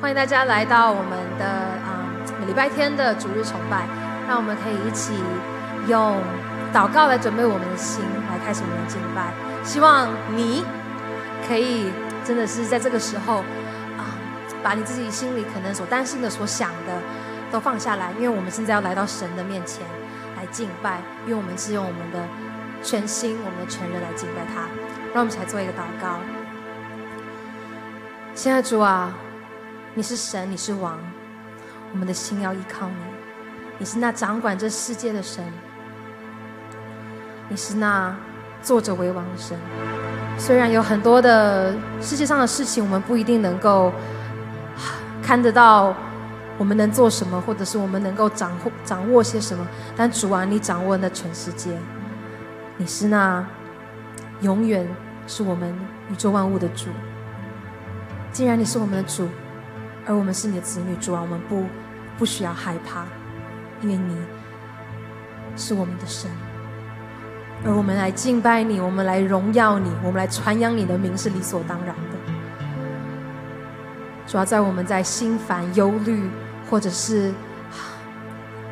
欢迎大家来到我们的啊、礼拜天的主日崇拜，让我们可以一起用祷告来准备我们的心，来开始我们的敬拜。希望你可以真的是在这个时候啊、把你自己心里可能所担心的、所想的都放下来，因为我们现在要来到神的面前来敬拜，因为我们是用我们的全心、我们的全人来敬拜他。让我们一起来做一个祷告。亲爱的主啊。你是神，你是王，我们的心要依靠你。你是那掌管这世界的神，你是那坐着为王的神。虽然有很多的世界上的事情，我们不一定能够看得到，我们能做什么，或者是我们能够掌握掌握些什么，但主啊，你掌握那全世界。你是那永远是我们宇宙万物的主。既然你是我们的主。而我们是你的子女，主啊，我们不不需要害怕，因为你是我们的神。而我们来敬拜你，我们来荣耀你，我们来传扬你的名是理所当然的。主要在我们在心烦、忧虑，或者是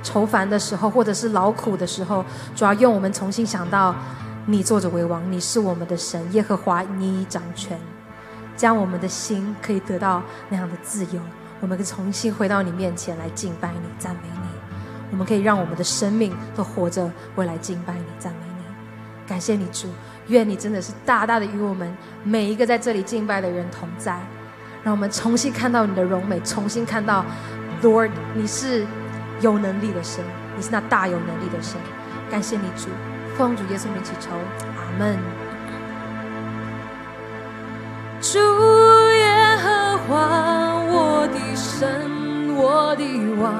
愁烦的时候，或者是劳苦的时候，主要用我们重新想到你坐着为王，你是我们的神，耶和华，你已掌权。将我们的心可以得到那样的自由，我们可以重新回到你面前来敬拜你、赞美你。我们可以让我们的生命都活着，未来敬拜你、赞美你。感谢你主，愿你真的是大大的与我们每一个在这里敬拜的人同在，让我们重新看到你的荣美，重新看到 Lord，你是有能力的神，你是那大有能力的神。感谢你主，奉主耶稣名祈求，阿门。主耶和华，我的神，我的王，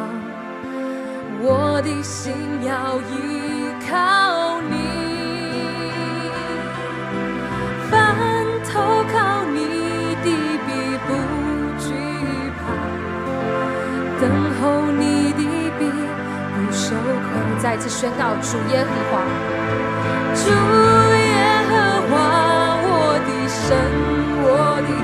我的心要依靠你。凡投靠你的，必不惧怕；等候你的，必不羞愧。再次宣告：主耶和华，主耶和华，我的神。我的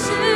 是。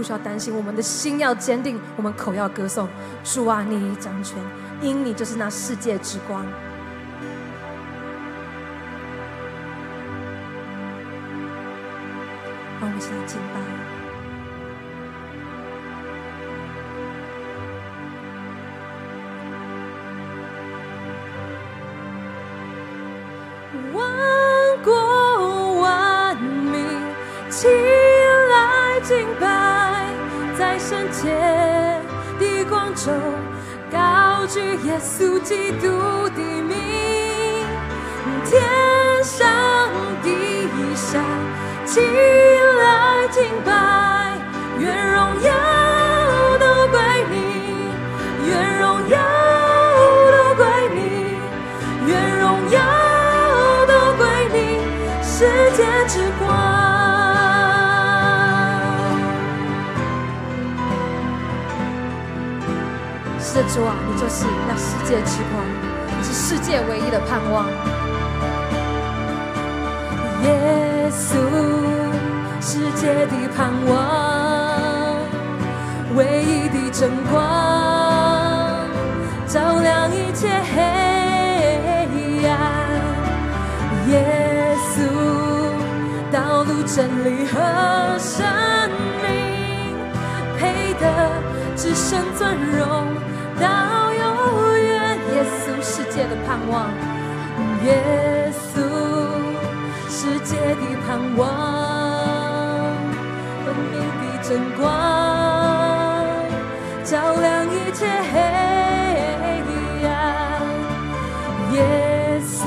不需要担心，我们的心要坚定，我们口要歌颂。主啊，你掌权，因你就是那世界之光。稣基督的名，天上地下起来敬拜，愿荣耀主啊，你就是那世界之光，你是世界唯一的盼望。耶稣，世界的盼望，唯一的真光，照亮一切黑暗。耶稣，道路真理和生命，配得至圣尊荣。盼望，耶稣世界的盼望，生命的真光，照亮一切黑暗。耶稣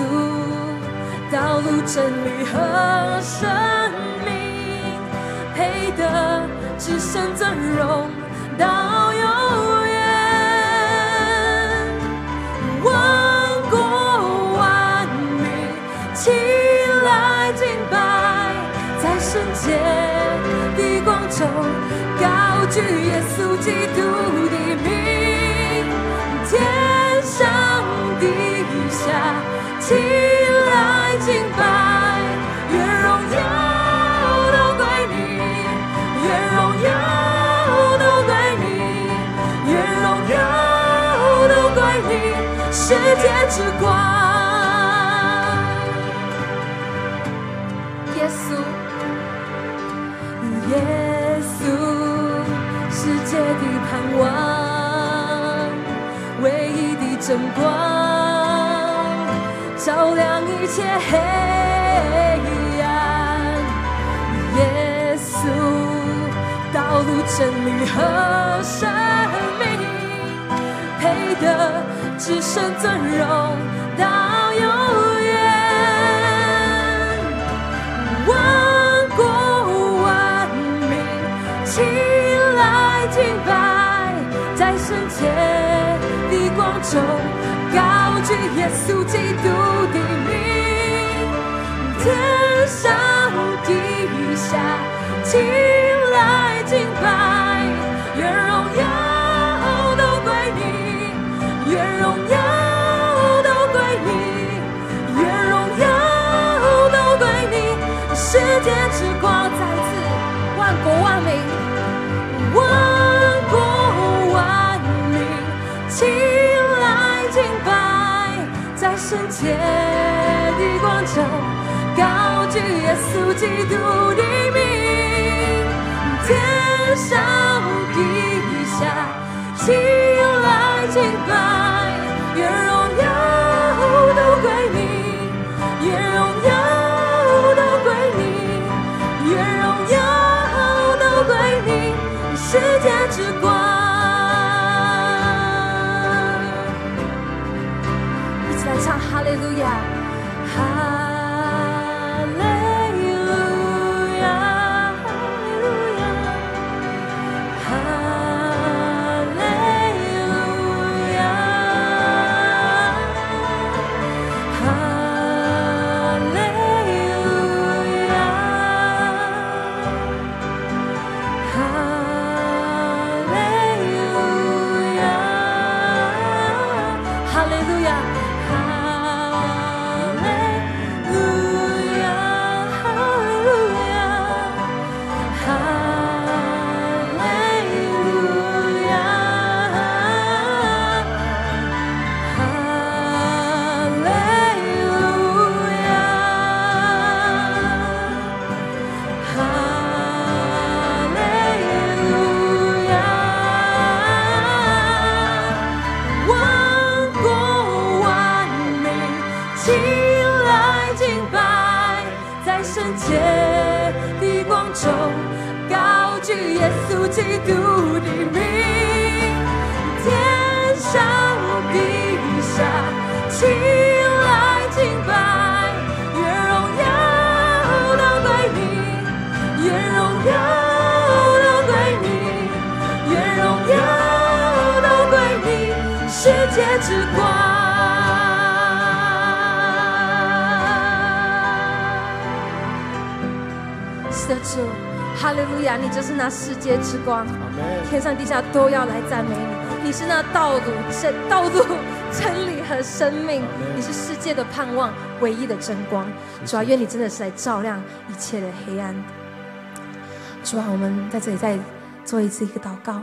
道路真理和生命，配得至圣尊荣圣洁的光中，高举耶稣基督的名，天上地下起来敬拜，愿荣耀都归你，愿荣耀都归你，愿荣耀都归你，世界之光。望唯一的真光，照亮一切黑暗。耶稣，道路真理和生命，配得只剩尊荣在圣洁。光中高举耶稣基督的名，天上地下起来敬拜，愿荣耀都归你，愿荣耀都归你，愿荣耀都归你，世界之光圣洁的光照，高举耶稣基督的名，天上地下起来敬拜，哈之光。主，哈利路亚！你就是那世界之光，天上地下都要来赞美你。你是那道路、真道路、真理和生命，你是世界的盼望，唯一的真光。主啊，愿你真的是来照亮一切的黑暗。主啊，我们在这里再做一次一个祷告。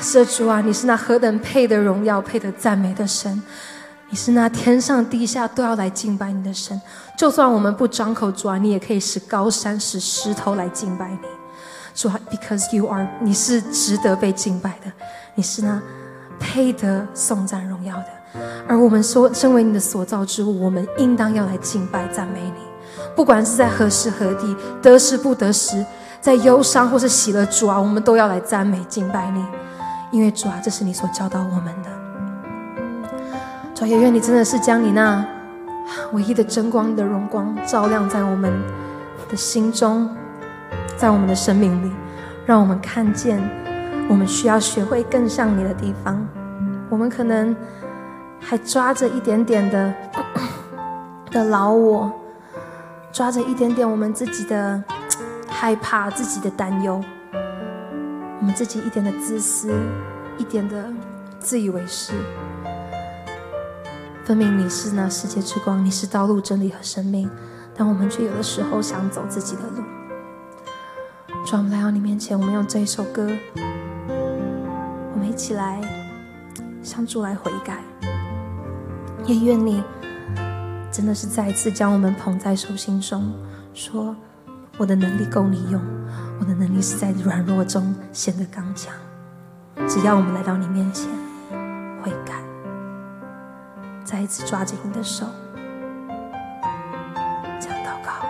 是主啊，你是那何等配得荣耀、配得赞美的神。你是那天上地下都要来敬拜你的神，就算我们不张口，主啊，你也可以使高山使石头来敬拜你，主啊，because you are，你是值得被敬拜的，你是那配得颂赞荣耀的，而我们说，身为你的所造之物，我们应当要来敬拜赞美你，不管是在何时何地，得时不得时，在忧伤或是喜乐，主啊，我们都要来赞美敬拜你，因为主啊，这是你所教导我们的。主也愿你真的是将你那唯一的真光、的荣光照亮在我们的心中，在我们的生命里，让我们看见我们需要学会更像你的地方。我们可能还抓着一点点的 的老我，抓着一点点我们自己的 害怕、自己的担忧，我们自己一点的自私、一点的自以为是。分明你是那世界之光，你是道路、真理和生命，但我们却有的时候想走自己的路。主，我们来到你面前，我们用这一首歌，我们一起来向主来悔改。也愿你真的是再一次将我们捧在手心中，说我的能力够你用，我的能力是在软弱中显得刚强。只要我们来到你面前悔改。再一次抓紧你的手，这样祷告，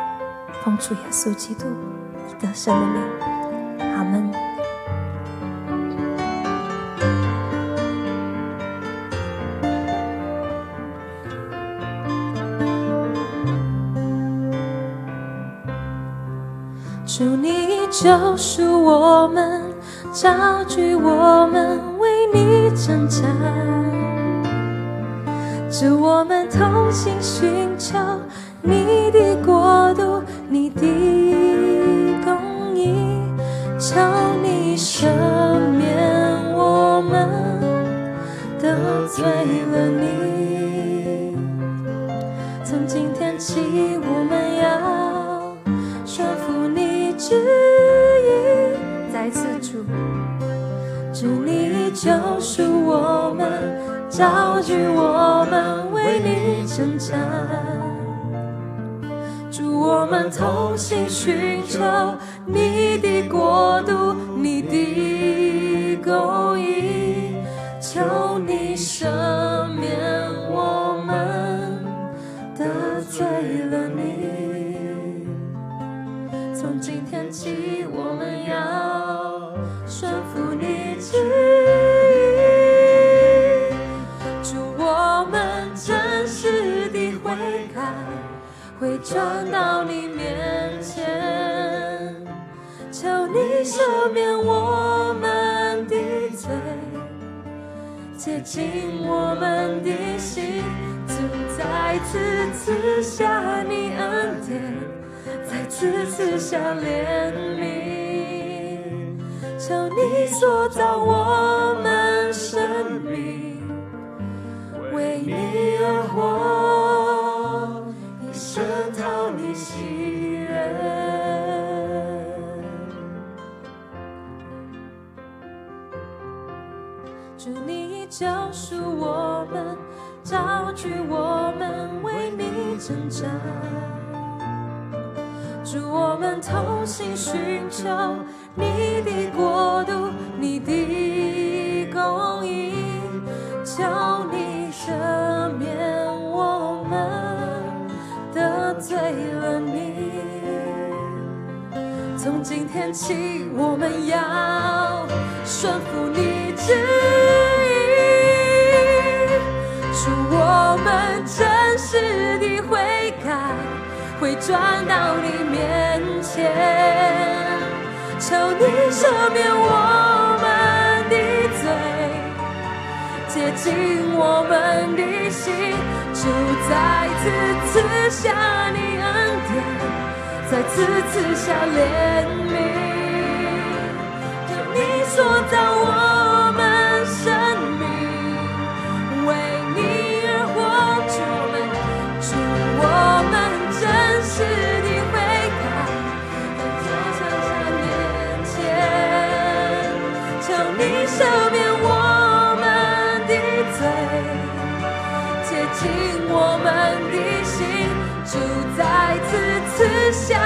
奉主耶稣基督得胜的名，阿门。救赎我们，招聚我们，为你征战。主，我们同心寻求你的国度，你的公义，求你赦免我们得罪了你。从今天起，我们主你救赎我们。召聚我们为你征战，主，我们同心寻求你的国度，你的公义，求你赦免我们得罪了你。从今天起，我们会转到你面前，求你赦免我们的罪，洁净我们的心，主再次赐下你恩典，再次赐下怜悯，求你塑造我们生命，为你而活。深讨你喜悦，主你救赎我们，召聚我们为你征战，主我们同心寻求你的国度，你的公义，求你赦免醉。了你，从今天起，我们要顺服你旨意，主，我们真实的悔改，会转到你面前，求你赦免我们的罪，洁净我们的心，主再次赐下你恩典。再次赐下怜悯，求你塑造我们生命，为你而活。主我们，主我们真实的悔改，在主降下面前，求你赦免我们的罪，洁净，主再次赐下。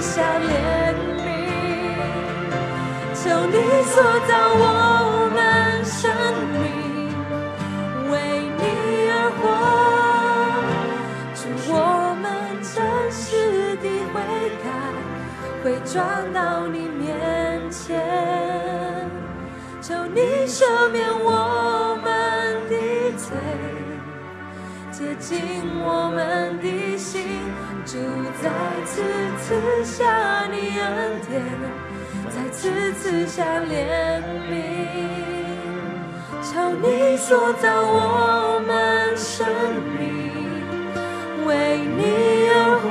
下怜悯，求你塑造我们生命，为你而活。祝我们真实的悔改，会转到你面前。求你赦免我洁净我们的心。主再次赐下你恩典，再次赐下怜悯，求你塑造我们生命，为你而活，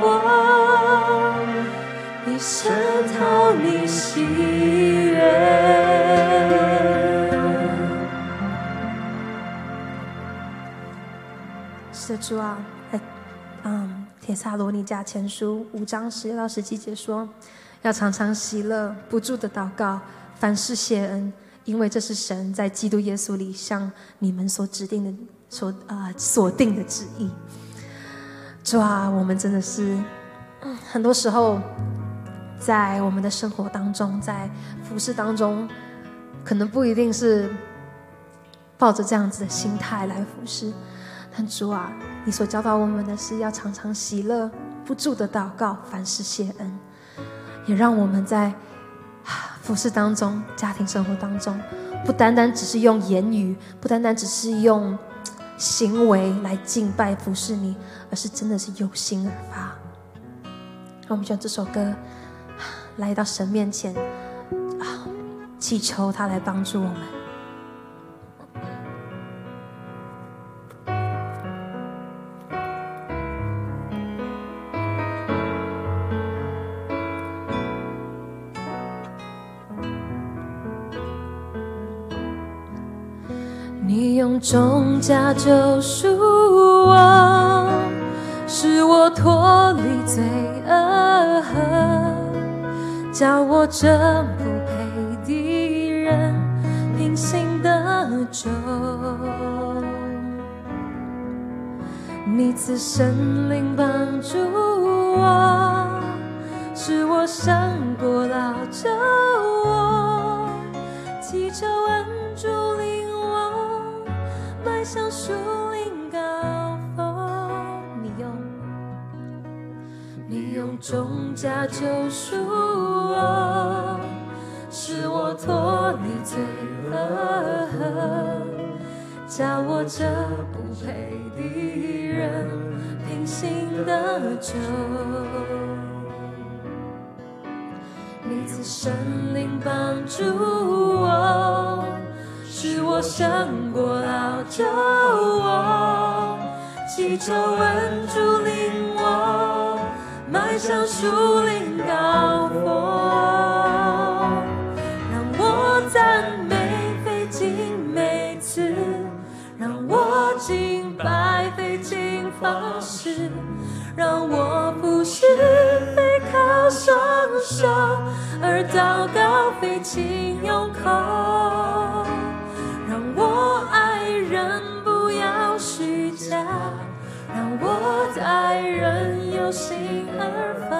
以深讨你喜悦。主啊，嗯。帖撒罗尼迦前书五章十六到十七节说：“要常常喜乐，不住的祷告，凡事谢恩，因为这是神在基督耶稣里向你们所指定的、所啊、呃、所定的旨意。”主啊，我们真的是很多时候在我们的生活当中，在服饰当中，可能不一定是抱着这样子的心态来服饰。但主啊，你所教导我们的是要常常喜乐，不住的祷告，凡事谢恩，也让我们在服侍当中、家庭生活当中，不单单只是用言语，不单单只是用行为来敬拜服侍你，而是真的是由心而发。我们将这首歌来到神面前啊，祈求他来帮助我们。用重价救赎我，使我脱离罪恶，叫我这不配的人平行得救。你赐神灵帮助我，使我胜过老旧我，祈求恩主领。迈向树林高峰，你用你用重甲救赎我，使我脱离罪恶，叫我这不配的人平行得救。你赐圣灵帮助我。使我胜过老旧我，祈求稳住领我迈向树林高峰，让我赞美费尽每次，让我敬拜费尽方式，让我服事非靠双手，而祷告费尽用口。虚假，让我爱人由心而发，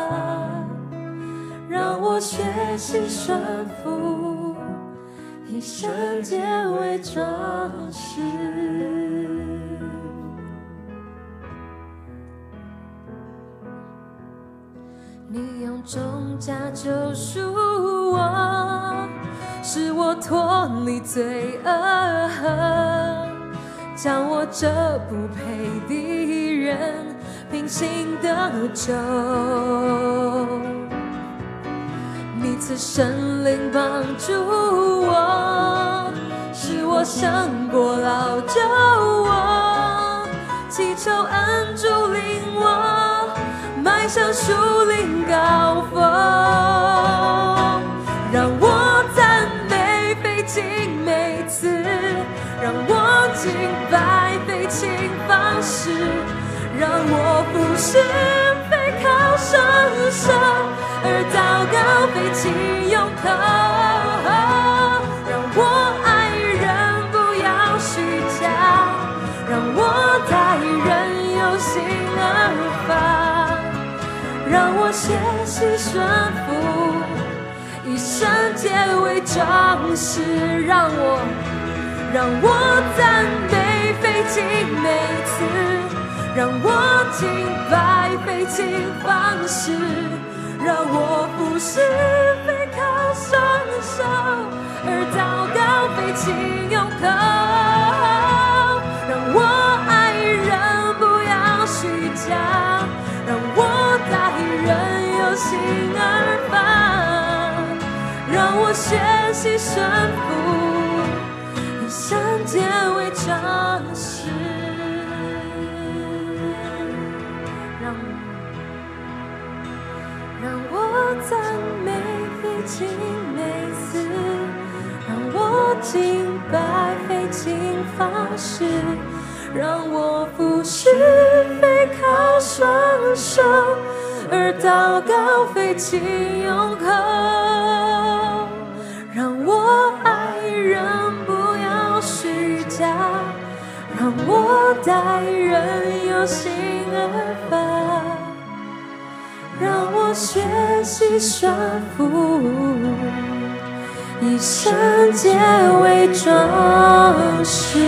让我学习顺服，以圣洁为装饰。你用重价救赎我，使我脱离罪恶，将我这不配的人平行的救。你赐圣灵帮助我，使我胜过老旧我，祈求恩主领我迈向树林高峰，敬拜费尽方式，让我服侍费靠双手。而祷告费尽用口，让我爱人不要虚假，让我待人有心而发，让我学习顺服，以圣洁为装饰，让我让我赞美费尽每次，让我敬拜费尽方式。让我不是背靠双手，而祷告费尽用口。让我爱人不要虚假，让我待人有心而发。让我学习顺服，以圣洁为装饰。赞美飞尽每次，让我敬拜费尽方式，让我服侍飞靠双手，而祷告飞尽用口，让我让我待人有心而发。让我学习顺服，以圣洁为装饰。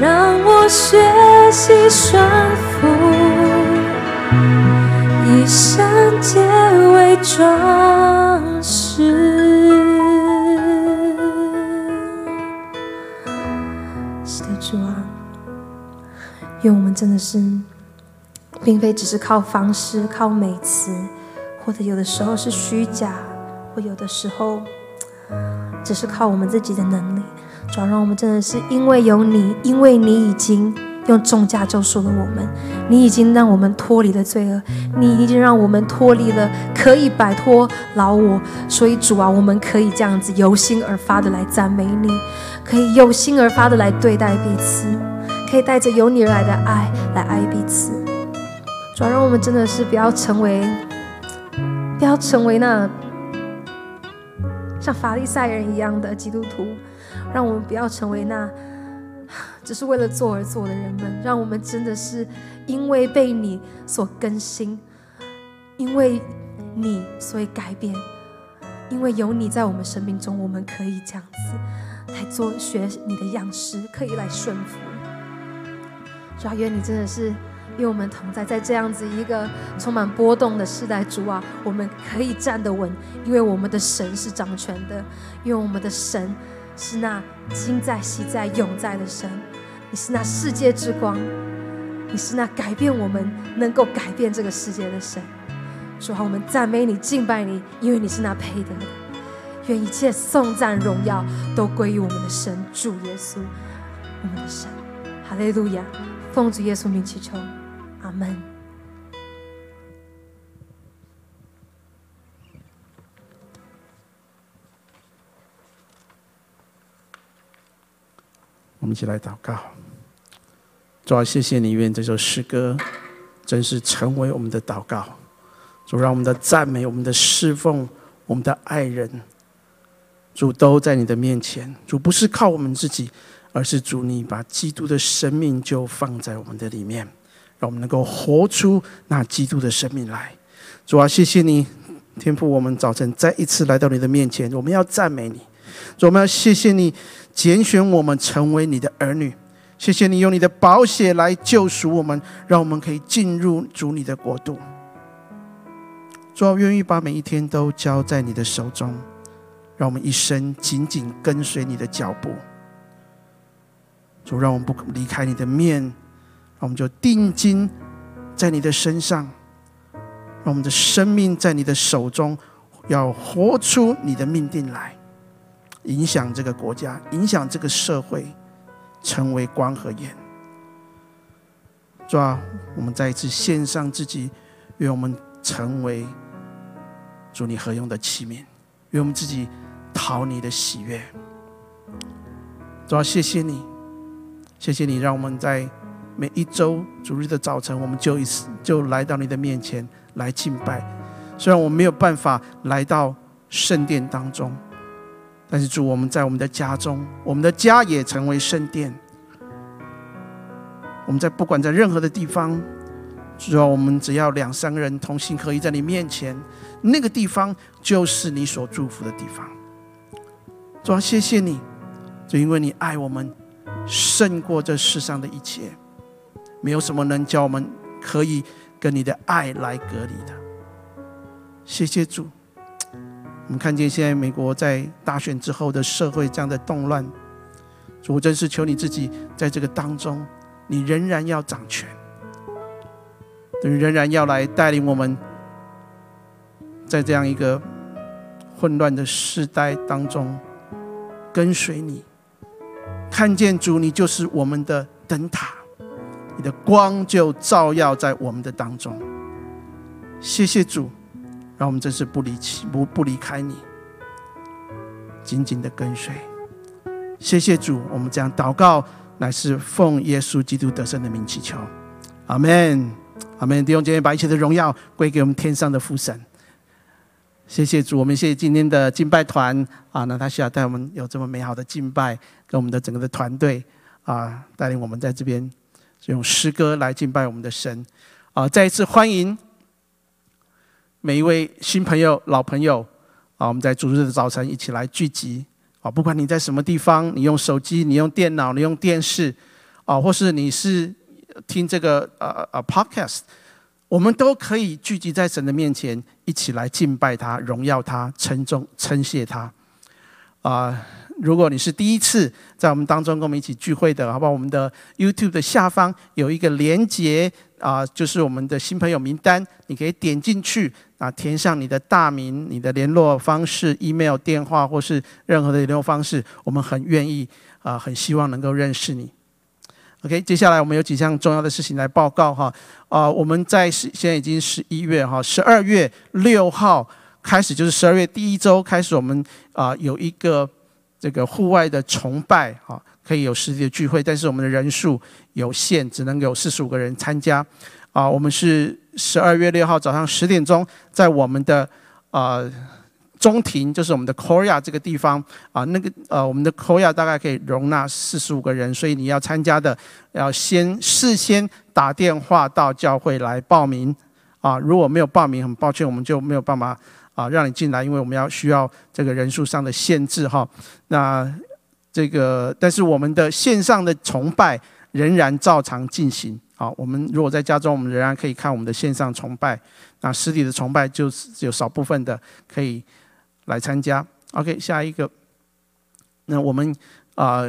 让我学习顺服，以圣洁为装饰。因为我们真的是，并非只是靠方式、靠美词，或者有的时候是虚假，或有的时候只是靠我们自己的能力。主要让我们真的是因为有你，因为你已经用重价救赎了我们，你已经让我们脱离了罪恶，你已经让我们脱离了可以摆脱老我。所以主啊，我们可以这样子由心而发的来赞美你，可以由心而发的来对待彼此。可以带着由你而来的爱来爱彼此，主要让我们真的是不要成为，不要成为那像法利赛人一样的基督徒，让我们不要成为那 只是为了做而做的人们，让我们真的是因为被你所更新，因为你所以改变，因为有你在我们生命中，我们可以这样子来做学你的样式，可以来顺服。主啊，愿你真的是与我们同在，在这样子一个充满波动的时代，主啊，我们可以站得稳，因为我们的神是掌权的，因为我们的神是那今在、昔在、永在的神，你是那世界之光，你是那改变我们、能够改变这个世界的神。主啊，我们赞美你、敬拜你，因为你是那配得的。愿一切颂赞、荣耀都归于我们的神主耶稣，我们的神。哈利路亚。奉主耶稣名祈求，阿门。我们一起来祷告。主啊，谢谢你，愿这首诗歌真是成为我们的祷告。主，让我们的赞美、我们的侍奉、我们的爱人，主都在你的面前。主不是靠我们自己。而是主，你把基督的生命就放在我们的里面，让我们能够活出那基督的生命来。主啊，谢谢你，天父，我们早晨再一次来到你的面前，我们要赞美你。主，我们要谢谢你拣选我们成为你的儿女，谢谢你用你的宝血来救赎我们，让我们可以进入主你的国度。主，我愿意把每一天都交在你的手中，让我们一生紧紧跟随你的脚步。主，让我们不离开你的面，让我们就定睛在你的身上，让我们的生命在你的手中，要活出你的命定来，影响这个国家，影响这个社会。成为光和盐，主啊，我们再一次献上自己，愿我们成为主你合用的器皿，愿我们自己讨你的喜悦。主啊，谢谢你，谢谢你，让我们在每一周主日的早晨，我们就一次就来到你的面前来敬拜。虽然我们没有办法来到圣殿当中。但是主，我们在我们的家中，我们的家也成为圣殿。我们在不管在任何的地方，主要我们只要两三个人同心合一在你面前，那个地方就是你所祝福的地方。主要谢谢你，就因为你爱我们，胜过这世上的一切，没有什么能叫我们可以跟你的爱来隔离的。谢谢主。我们看见现在美国在大选之后的社会这样的动乱，主真是求你自己在这个当中，你仍然要掌权，你仍然要来带领我们，在这样一个混乱的时代当中跟随你，看见主你就是我们的灯塔，你的光就照耀在我们的当中。谢谢主。让我们真是不离弃，不不离开你，紧紧的跟随。谢谢主，我们这样祷告，乃是奉耶稣基督得胜的名祈求，阿门，阿门。弟兄姐妹，把一切的荣耀归给我们天上的父神。谢谢主，我们谢谢今天的敬拜团啊，那他需要带我们有这么美好的敬拜，跟我们的整个的团队啊，带领我们在这边用诗歌来敬拜我们的神啊，再一次欢迎。每一位新朋友、老朋友，啊，我们在主日的早晨一起来聚集，啊，不管你在什么地方，你用手机、你用电脑、你用电视，啊，或是你是听这个呃呃 podcast，我们都可以聚集在神的面前，一起来敬拜他、荣耀他、称重、称谢他，啊。如果你是第一次在我们当中跟我们一起聚会的，好不好？我们的 YouTube 的下方有一个连接啊，就是我们的新朋友名单，你可以点进去啊，填上你的大名、你的联络方式、email、电话或是任何的联络方式，我们很愿意啊，很希望能够认识你。OK，接下来我们有几项重要的事情来报告哈啊，我们在现在已经十一月哈，十二月六号开始，就是十二月第一周开始，我们啊有一个。这个户外的崇拜哈，可以有实体的聚会，但是我们的人数有限，只能有四十五个人参加。啊，我们是十二月六号早上十点钟，在我们的啊中庭，就是我们的 Korea 这个地方啊，那个呃，我们的 Korea 大概可以容纳四十五个人，所以你要参加的要先事先打电话到教会来报名啊。如果没有报名，很抱歉，我们就没有办法。啊，让你进来，因为我们要需要这个人数上的限制哈。那这个，但是我们的线上的崇拜仍然照常进行。好，我们如果在家中，我们仍然可以看我们的线上崇拜。那实体的崇拜就是有少部分的可以来参加。OK，下一个，那我们啊、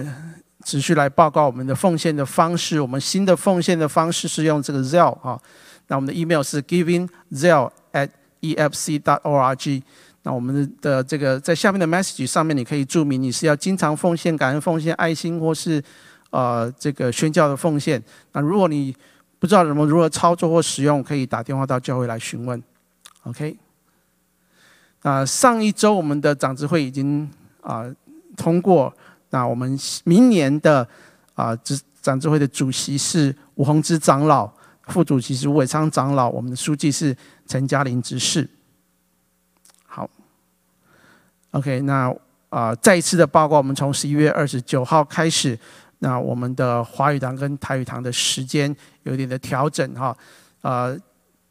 持续来报告我们的奉献的方式。我们新的奉献的方式是用这个 Zell 啊。那我们的 email 是 Giving Zell at efc.org，那我们的这个在下面的 message 上面，你可以注明你是要经常奉献、感恩奉献、爱心，或是呃这个宣教的奉献。那如果你不知道怎么如何操作或使用，可以打电话到教会来询问。OK，啊上一周我们的长执会已经啊、通过，那我们明年的啊执长执会的主席是吴宏之长老。副主席是吴伟昌长老，我们的书记是陈嘉玲执事。好，OK，那啊、再一次的报告，我们从十一月二十九号开始，那我们的华语堂跟台语堂的时间有一点的调整哈。呃，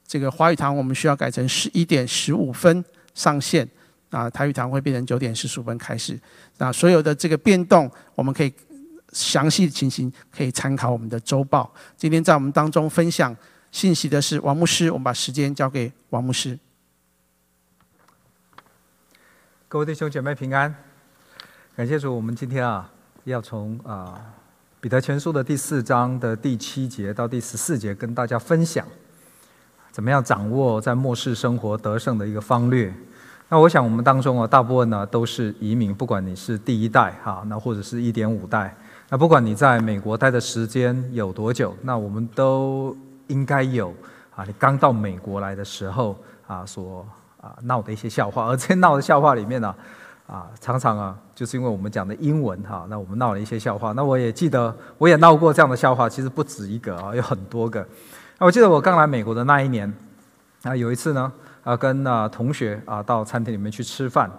这个华语堂我们需要改成十一点十五分上线，啊，台语堂会变成九点四十五分开始。那所有的这个变动，我们可以详细情形可以参考我们的周报。今天在我们当中分享信息的是王牧师，我们把时间交给王牧师。各位弟兄姐妹平安，感谢主，我们今天啊要从啊彼得前书的第四章的第七节到第十四节跟大家分享，怎么样掌握在末世生活得胜的一个方略。那我想我们当中啊，大部分呢都是移民，不管你是第一代哈，那或者是一点五代，那不管你在美国待的时间有多久，那我们都应该有啊，你刚到美国来的时候啊所啊闹的一些笑话，而在闹的笑话里面呢，啊常常啊就是因为我们讲的英文哈，那我们闹了一些笑话。那我也记得我也闹过这样的笑话，其实不止一个啊，有很多个。那我记得我刚来美国的那一年啊，有一次呢。啊，跟啊同学啊到餐厅里面去吃饭，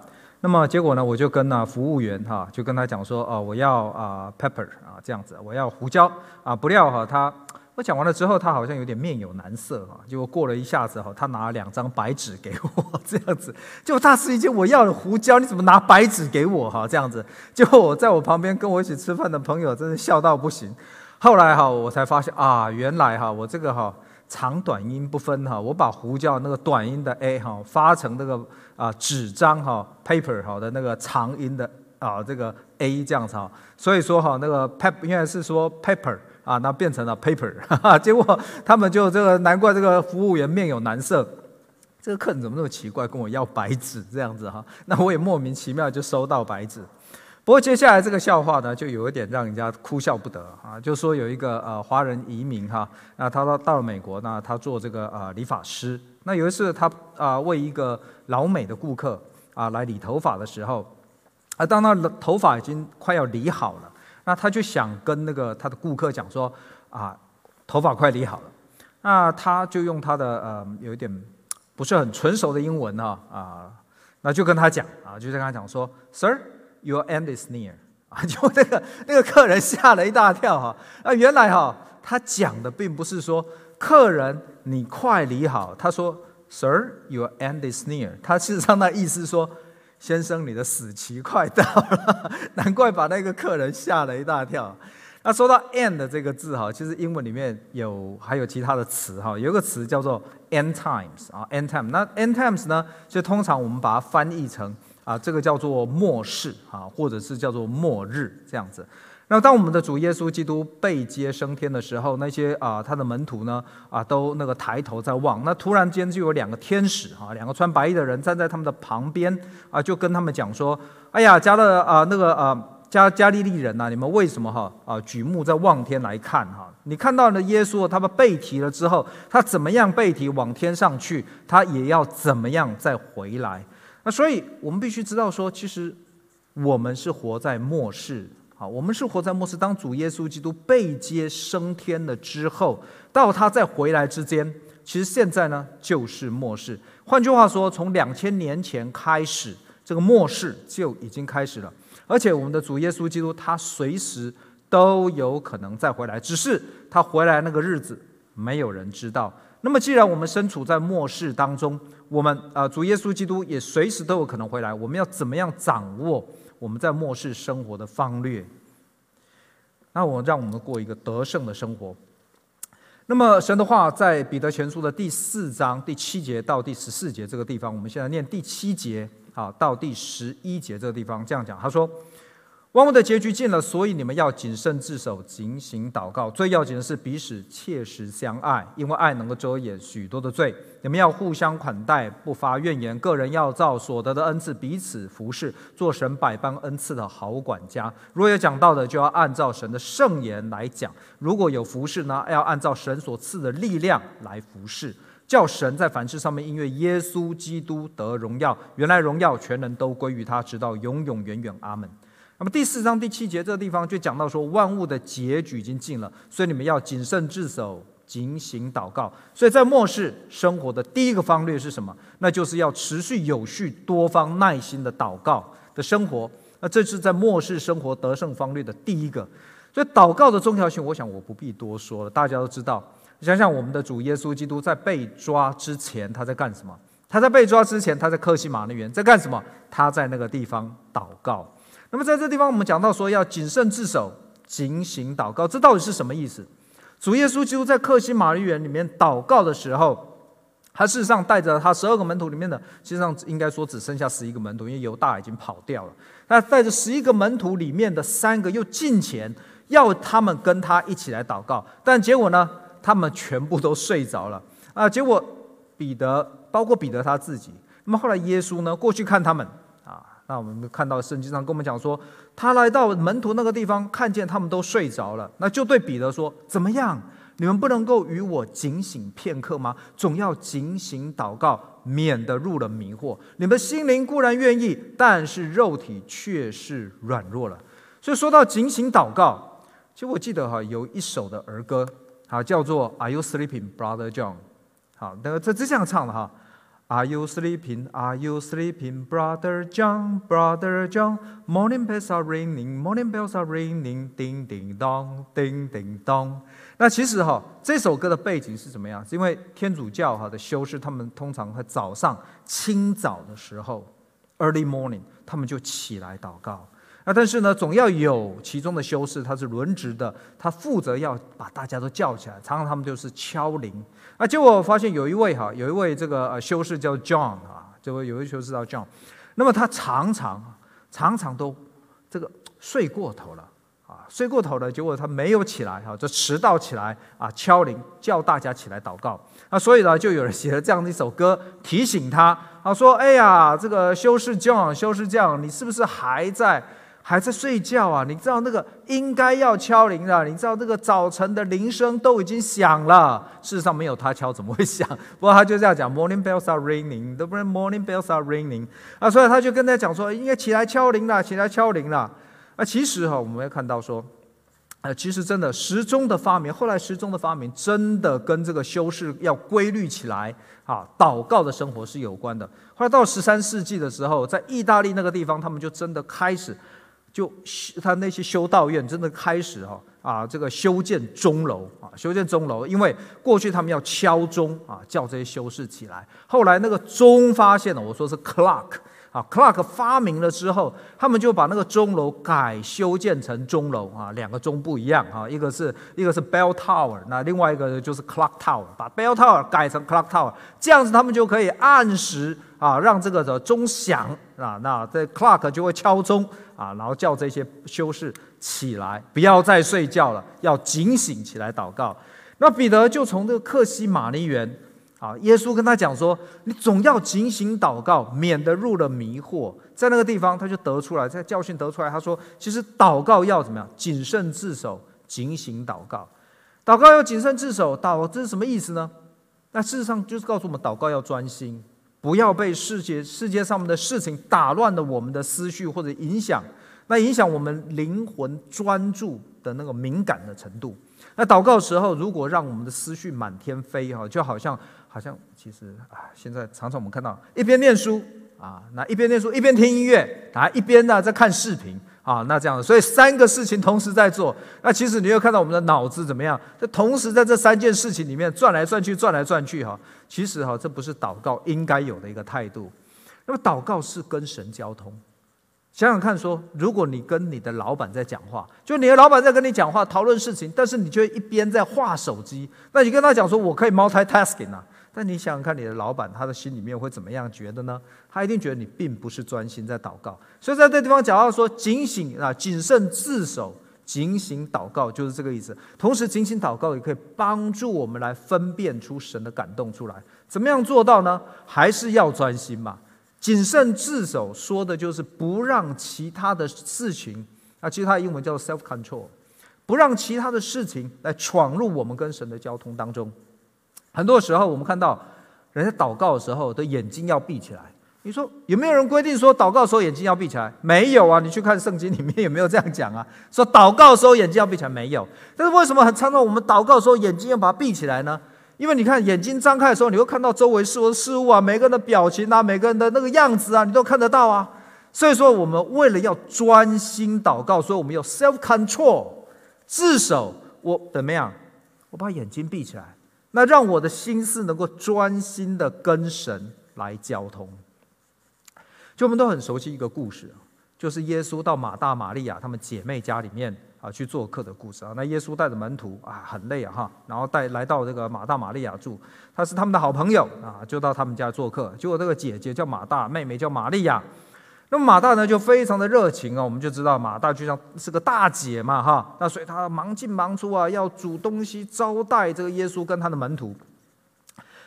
那么结果呢，我就跟啊服务员哈，就跟他讲说，哦，我要啊 pepper 啊这样子，我要胡椒。啊，不料哈他，我讲完了之后，他好像有点面有难色哈，结果过了一下子哈，他拿了两张白纸给我这样子，就大吃一惊，我要了胡椒，你怎么拿白纸给我哈这样子，结果我在我旁边跟我一起吃饭的朋友真是笑到不行，后来哈我才发现啊，原来哈我这个哈。长短音不分哈，我把胡椒那个短音的 a 哈发成那个啊纸张哈 paper 好的那个长音的啊这个 a 这样子哈，所以说哈那个 pep 应该是说 paper 啊，那变成了 paper，哈哈，结果他们就这个难怪这个服务员面有难色，这个客人怎么那么奇怪，跟我要白纸这样子哈，那我也莫名其妙就收到白纸。不过接下来这个笑话呢，就有一点让人家哭笑不得啊。就说有一个呃华人移民哈，那他到到了美国，那他做这个呃理发师。那有一次他啊为一个老美的顾客啊来理头发的时候，啊当他头发已经快要理好了，那他就想跟那个他的顾客讲说啊头发快理好了，那他就用他的呃有一点不是很纯熟的英文哈啊，那就跟他讲啊，就跟他讲说，Sir。Your end is near 啊，就那个那个客人吓了一大跳哈。那原来哈，他讲的并不是说客人你快理好，他说 Sir, your end is near。他事实上那意思说，先生你的死期快到了，难怪把那个客人吓了一大跳。那说到 end 这个字哈，其实英文里面有还有其他的词哈，有一个词叫做 end times 啊，end time。那 end times 呢，就通常我们把它翻译成。啊，这个叫做末世啊，或者是叫做末日这样子。那当我们的主耶稣基督被接升天的时候，那些啊他的门徒呢啊都那个抬头在望，那突然间就有两个天使啊，两个穿白衣的人站在他们的旁边啊，就跟他们讲说：“哎呀，加勒啊那个啊加加利利人呐，你们为什么哈啊举目在望天来看哈？你看到了耶稣他们被提了之后，他怎么样被提往天上去，他也要怎么样再回来。”那所以，我们必须知道说，其实我们是活在末世啊，我们是活在末世。当主耶稣基督被接升天了之后，到他再回来之间，其实现在呢就是末世。换句话说，从两千年前开始，这个末世就已经开始了。而且，我们的主耶稣基督他随时都有可能再回来，只是他回来那个日子，没有人知道。那么，既然我们身处在末世当中，我们啊，主耶稣基督也随时都有可能回来。我们要怎么样掌握我们在末世生活的方略？那我让我们过一个得胜的生活。那么，神的话在彼得前书的第四章第七节到第十四节这个地方，我们现在念第七节啊到第十一节这个地方这样讲，他说。万物的结局近了，所以你们要谨慎自守，警醒祷告。最要紧的是彼此切实相爱，因为爱能够遮掩许多的罪。你们要互相款待，不发怨言。个人要照所得的恩赐彼此服侍，做神百般恩赐的好管家。若有讲道的，就要按照神的圣言来讲；如果有服侍呢，要按照神所赐的力量来服侍，叫神在凡事上面因为耶稣基督得荣耀。原来荣耀全能都归于他，直到永永远远。阿门。那么第四章第七节这个地方就讲到说，万物的结局已经近了，所以你们要谨慎自守，警醒祷告。所以在末世生活的第一个方略是什么？那就是要持续有序、多方耐心的祷告的生活。那这是在末世生活得胜方略的第一个。所以祷告的重要性，我想我不必多说了，大家都知道。想想我们的主耶稣基督在被抓之前，他在干什么？他在被抓之前，他在克西马尼园在干什么？他在那个地方祷告。那么在这地方，我们讲到说要谨慎自守，警醒祷告。这到底是什么意思？主耶稣基督在客西马尼园里面祷告的时候，他事实上带着他十二个门徒里面的，实际上应该说只剩下十一个门徒，因为犹大已经跑掉了。他带着十一个门徒里面的三个又进前，要他们跟他一起来祷告，但结果呢，他们全部都睡着了啊！结果彼得，包括彼得他自己，那么后来耶稣呢，过去看他们。那我们看到圣经上跟我们讲说，他来到门徒那个地方，看见他们都睡着了，那就对彼得说：“怎么样？你们不能够与我警醒片刻吗？总要警醒祷告，免得入了迷惑。你们心灵固然愿意，但是肉体却是软弱了。所以说到警醒祷告，其实我记得哈，有一首的儿歌，啊，叫做 “Are you sleeping, brother John？” 好，那个这这样唱的哈。Are you sleeping? Are you sleeping, brother John? Brother John, morning bells are ringing, morning bells are ringing, 叮叮当，叮叮当。那其实哈，这首歌的背景是怎么样？是因为天主教哈的修士，他们通常在早上清早的时候，early morning，他们就起来祷告。那但是呢，总要有其中的修士，他是轮值的，他负责要把大家都叫起来。常常他们就是敲铃。啊，结果我发现有一位哈，有一位这个呃修士叫 John 啊，这位有一位修士叫 John，那么他常常常常都这个睡过头了啊，睡过头了，结果他没有起来哈，就迟到起来啊，敲铃叫大家起来祷告。那所以呢，就有人写了这样的一首歌提醒他，啊，说哎呀，这个修士 John，修士 John，你是不是还在？还在睡觉啊？你知道那个应该要敲铃了。你知道这个早晨的铃声都已经响了。事实上没有他敲怎么会响？不过他就这样讲：Morning bells are ringing，对不对？Morning bells are ringing。啊，所以他就跟他讲说，应该起来敲铃了，起来敲铃了。啊，其实哈，我们要看到说，呃，其实真的时钟的发明，后来时钟的发明真的跟这个修饰要规律起来啊，祷告的生活是有关的。后来到十三世纪的时候，在意大利那个地方，他们就真的开始。就他那些修道院真的开始哈啊，这个修建钟楼啊，修建钟楼，因为过去他们要敲钟啊，叫这些修士起来。后来那个钟发现了，我说是 clock 啊，clock 发明了之后，他们就把那个钟楼改修建成钟楼啊，两个钟不一样啊，一个是一个是 bell tower，那另外一个就是 clock tower，把 bell tower 改成 clock tower，这样子他们就可以按时啊，让这个钟响啊，那这 clock 就会敲钟。啊，然后叫这些修士起来，不要再睡觉了，要警醒起来祷告。那彼得就从这个克西马尼园，啊，耶稣跟他讲说：“你总要警醒祷告，免得入了迷惑。”在那个地方，他就得出来，在教训得出来，他说：“其实祷告要怎么样？谨慎自守，警醒祷告。祷告要谨慎自守，祷这是什么意思呢？那事实上就是告诉我们，祷告要专心。”不要被世界世界上面的事情打乱了我们的思绪，或者影响，那影响我们灵魂专注的那个敏感的程度。那祷告时候，如果让我们的思绪满天飞哈，就好像好像其实啊，现在常常我们看到一边念书啊，那一边念书一边听音乐啊，一边呢在看视频。啊，那这样，所以三个事情同时在做，那其实你会看到我们的脑子怎么样？这同时在这三件事情里面转来转去，转来转去，哈，其实哈，这不是祷告应该有的一个态度。那么祷告是跟神交通，想想看，说如果你跟你的老板在讲话，就你的老板在跟你讲话讨论事情，但是你却一边在滑手机，那你跟他讲说，我可以 multitasking 啊。但你想想看，你的老板他的心里面会怎么样觉得呢？他一定觉得你并不是专心在祷告。所以在这地方讲到说，警醒啊，谨慎自守，警醒祷告就是这个意思。同时，警醒祷告也可以帮助我们来分辨出神的感动出来。怎么样做到呢？还是要专心嘛。谨慎自守说的就是不让其他的事情啊，其实它英文叫做 self-control，不让其他的事情来闯入我们跟神的交通当中。很多时候，我们看到人家祷告的时候，的眼睛要闭起来。你说有没有人规定说祷告的时候眼睛要闭起来？没有啊，你去看圣经里面有没有这样讲啊？说祷告的时候眼睛要闭起来没有？但是为什么很常常我们祷告的时候眼睛要把它闭起来呢？因为你看眼睛张开的时候，你会看到周围事物事物啊，每个人的表情啊，每个人的那个样子啊，你都看得到啊。所以说，我们为了要专心祷告，所以我们要 self control 自守。我怎么样？我把眼睛闭起来。那让我的心思能够专心的跟神来交通。就我们都很熟悉一个故事，就是耶稣到马大、马利亚他们姐妹家里面啊去做客的故事啊。那耶稣带着门徒啊很累啊哈，然后带来到这个马大马利亚住，他是他们的好朋友啊，就到他们家做客。结果这个姐姐叫马大，妹妹叫玛利亚。那么马大呢就非常的热情啊，我们就知道马大就像是个大姐嘛哈，那所以她忙进忙出啊，要煮东西招待这个耶稣跟他的门徒。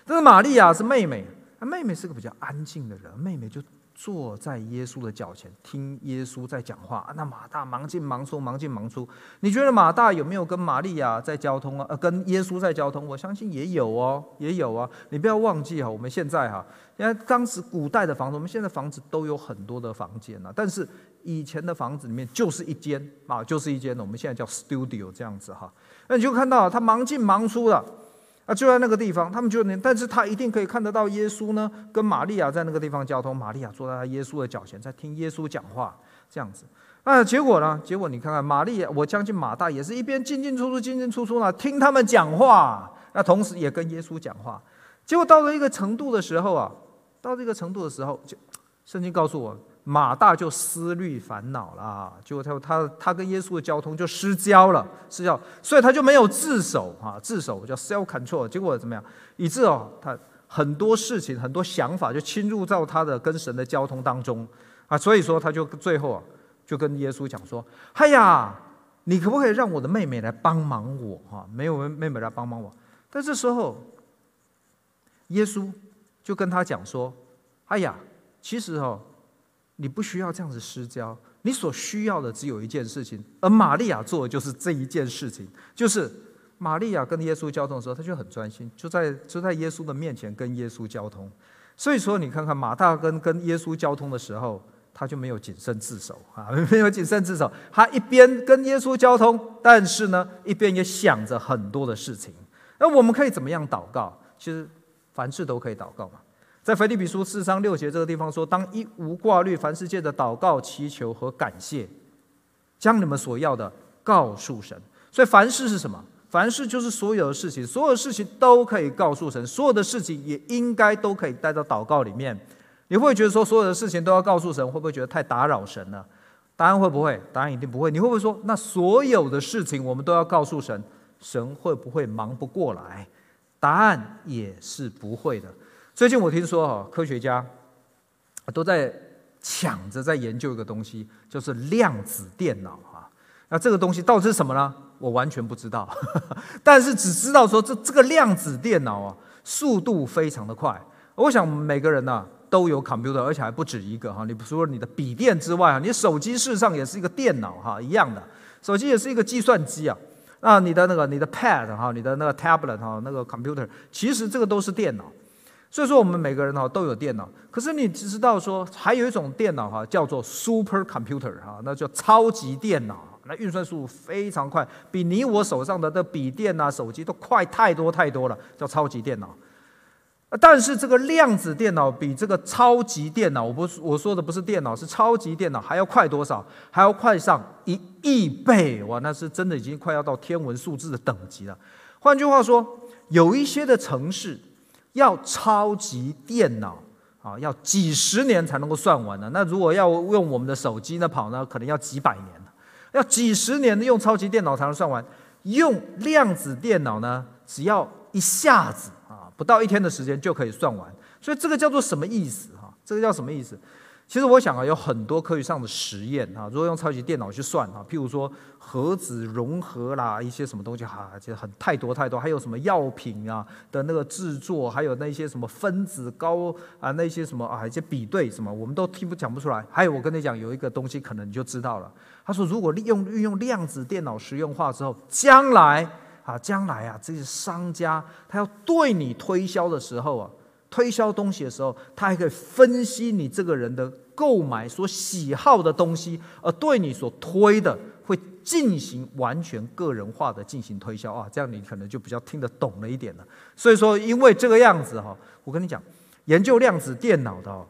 但是玛利亚是妹妹，妹妹是个比较安静的人，妹妹就。坐在耶稣的脚前，听耶稣在讲话。那马大忙进忙出，忙进忙出。你觉得马大有没有跟玛利亚在交通啊？呃，跟耶稣在交通？我相信也有哦，也有啊。你不要忘记哈，我们现在哈，因为当时古代的房子，我们现在房子都有很多的房间啊。但是以前的房子里面就是一间啊，就是一间的。我们现在叫 studio 这样子哈。那你就看到他忙进忙出了。就在那个地方，他们就能，但是他一定可以看得到耶稣呢，跟玛利亚在那个地方交通。玛利亚坐在耶稣的脚前，在听耶稣讲话，这样子。啊，结果呢？结果你看看，玛利亚，我相信马大也是一边进进出出，进进出出呢，听他们讲话，那同时也跟耶稣讲话。结果到了一个程度的时候啊，到这个程度的时候，就圣经告诉我。马大就思虑烦恼了，结果他他他跟耶稣的交通就失交了，失交，所以他就没有自首啊，自首叫 self control。结果怎么样？以致哦，他很多事情、很多想法就侵入到他的跟神的交通当中啊，所以说他就最后啊，就跟耶稣讲说：“哎呀，你可不可以让我的妹妹来帮忙我啊？没有妹妹来帮忙我。”但这时候，耶稣就跟他讲说：“哎呀，其实哦。”你不需要这样子施教，你所需要的只有一件事情，而玛利亚做的就是这一件事情，就是玛利亚跟耶稣交通的时候，他就很专心，就在就在耶稣的面前跟耶稣交通。所以说，你看看马大跟跟耶稣交通的时候，他就没有谨慎自守啊，没有谨慎自守，他一边跟耶稣交通，但是呢，一边也想着很多的事情。那我们可以怎么样祷告？其实凡事都可以祷告嘛。在腓立比书四章六节这个地方说：“当一无挂虑，凡事借着祷告、祈求和感谢，将你们所要的告诉神。”所以凡事是什么？凡事就是所有的事情，所有的事情都可以告诉神，所有的事情也应该都可以带到祷告里面。你会不会觉得说所有的事情都要告诉神？会不会觉得太打扰神了？答案会不会？答案一定不会。你会不会说，那所有的事情我们都要告诉神，神会不会忙不过来？答案也是不会的。最近我听说哈，科学家都在抢着在研究一个东西，就是量子电脑哈。那这个东西到底是什么呢？我完全不知道，但是只知道说这这个量子电脑啊，速度非常的快。我想每个人呢都有 computer，而且还不止一个哈。你除了你的笔电之外啊，你手机事实上也是一个电脑哈，一样的，手机也是一个计算机啊。那你的那个你的 pad 哈，你的那个 tablet 哈，那个 computer，其实这个都是电脑。所以说，我们每个人哈都有电脑，可是你只知道说，还有一种电脑哈叫做 super computer 哈，那叫超级电脑，那运算速度非常快，比你我手上的这笔电啊、手机都快太多太多了，叫超级电脑。但是这个量子电脑比这个超级电脑，我不是我说的不是电脑，是超级电脑还要快多少？还要快上一亿倍哇！那是真的已经快要到天文数字的等级了。换句话说，有一些的城市。要超级电脑啊，要几十年才能够算完呢。那如果要用我们的手机呢跑呢，可能要几百年，要几十年的用超级电脑才能算完。用量子电脑呢，只要一下子啊，不到一天的时间就可以算完。所以这个叫做什么意思哈？这个叫什么意思？其实我想啊，有很多科学上的实验啊，如果用超级电脑去算啊，譬如说核子融合啦，一些什么东西哈，就很太多太多，还有什么药品啊的那个制作，还有那些什么分子高啊，那些什么啊，一些比对什么，我们都听不讲不出来。还有我跟你讲，有一个东西可能你就知道了。他说，如果利用运用量子电脑实用化之后，将来啊，将来啊，这些商家他要对你推销的时候啊，推销东西的时候，他还可以分析你这个人的。购买所喜好的东西，而对你所推的会进行完全个人化的进行推销啊，这样你可能就比较听得懂了一点了。所以说，因为这个样子哈，我跟你讲，研究量子电脑的，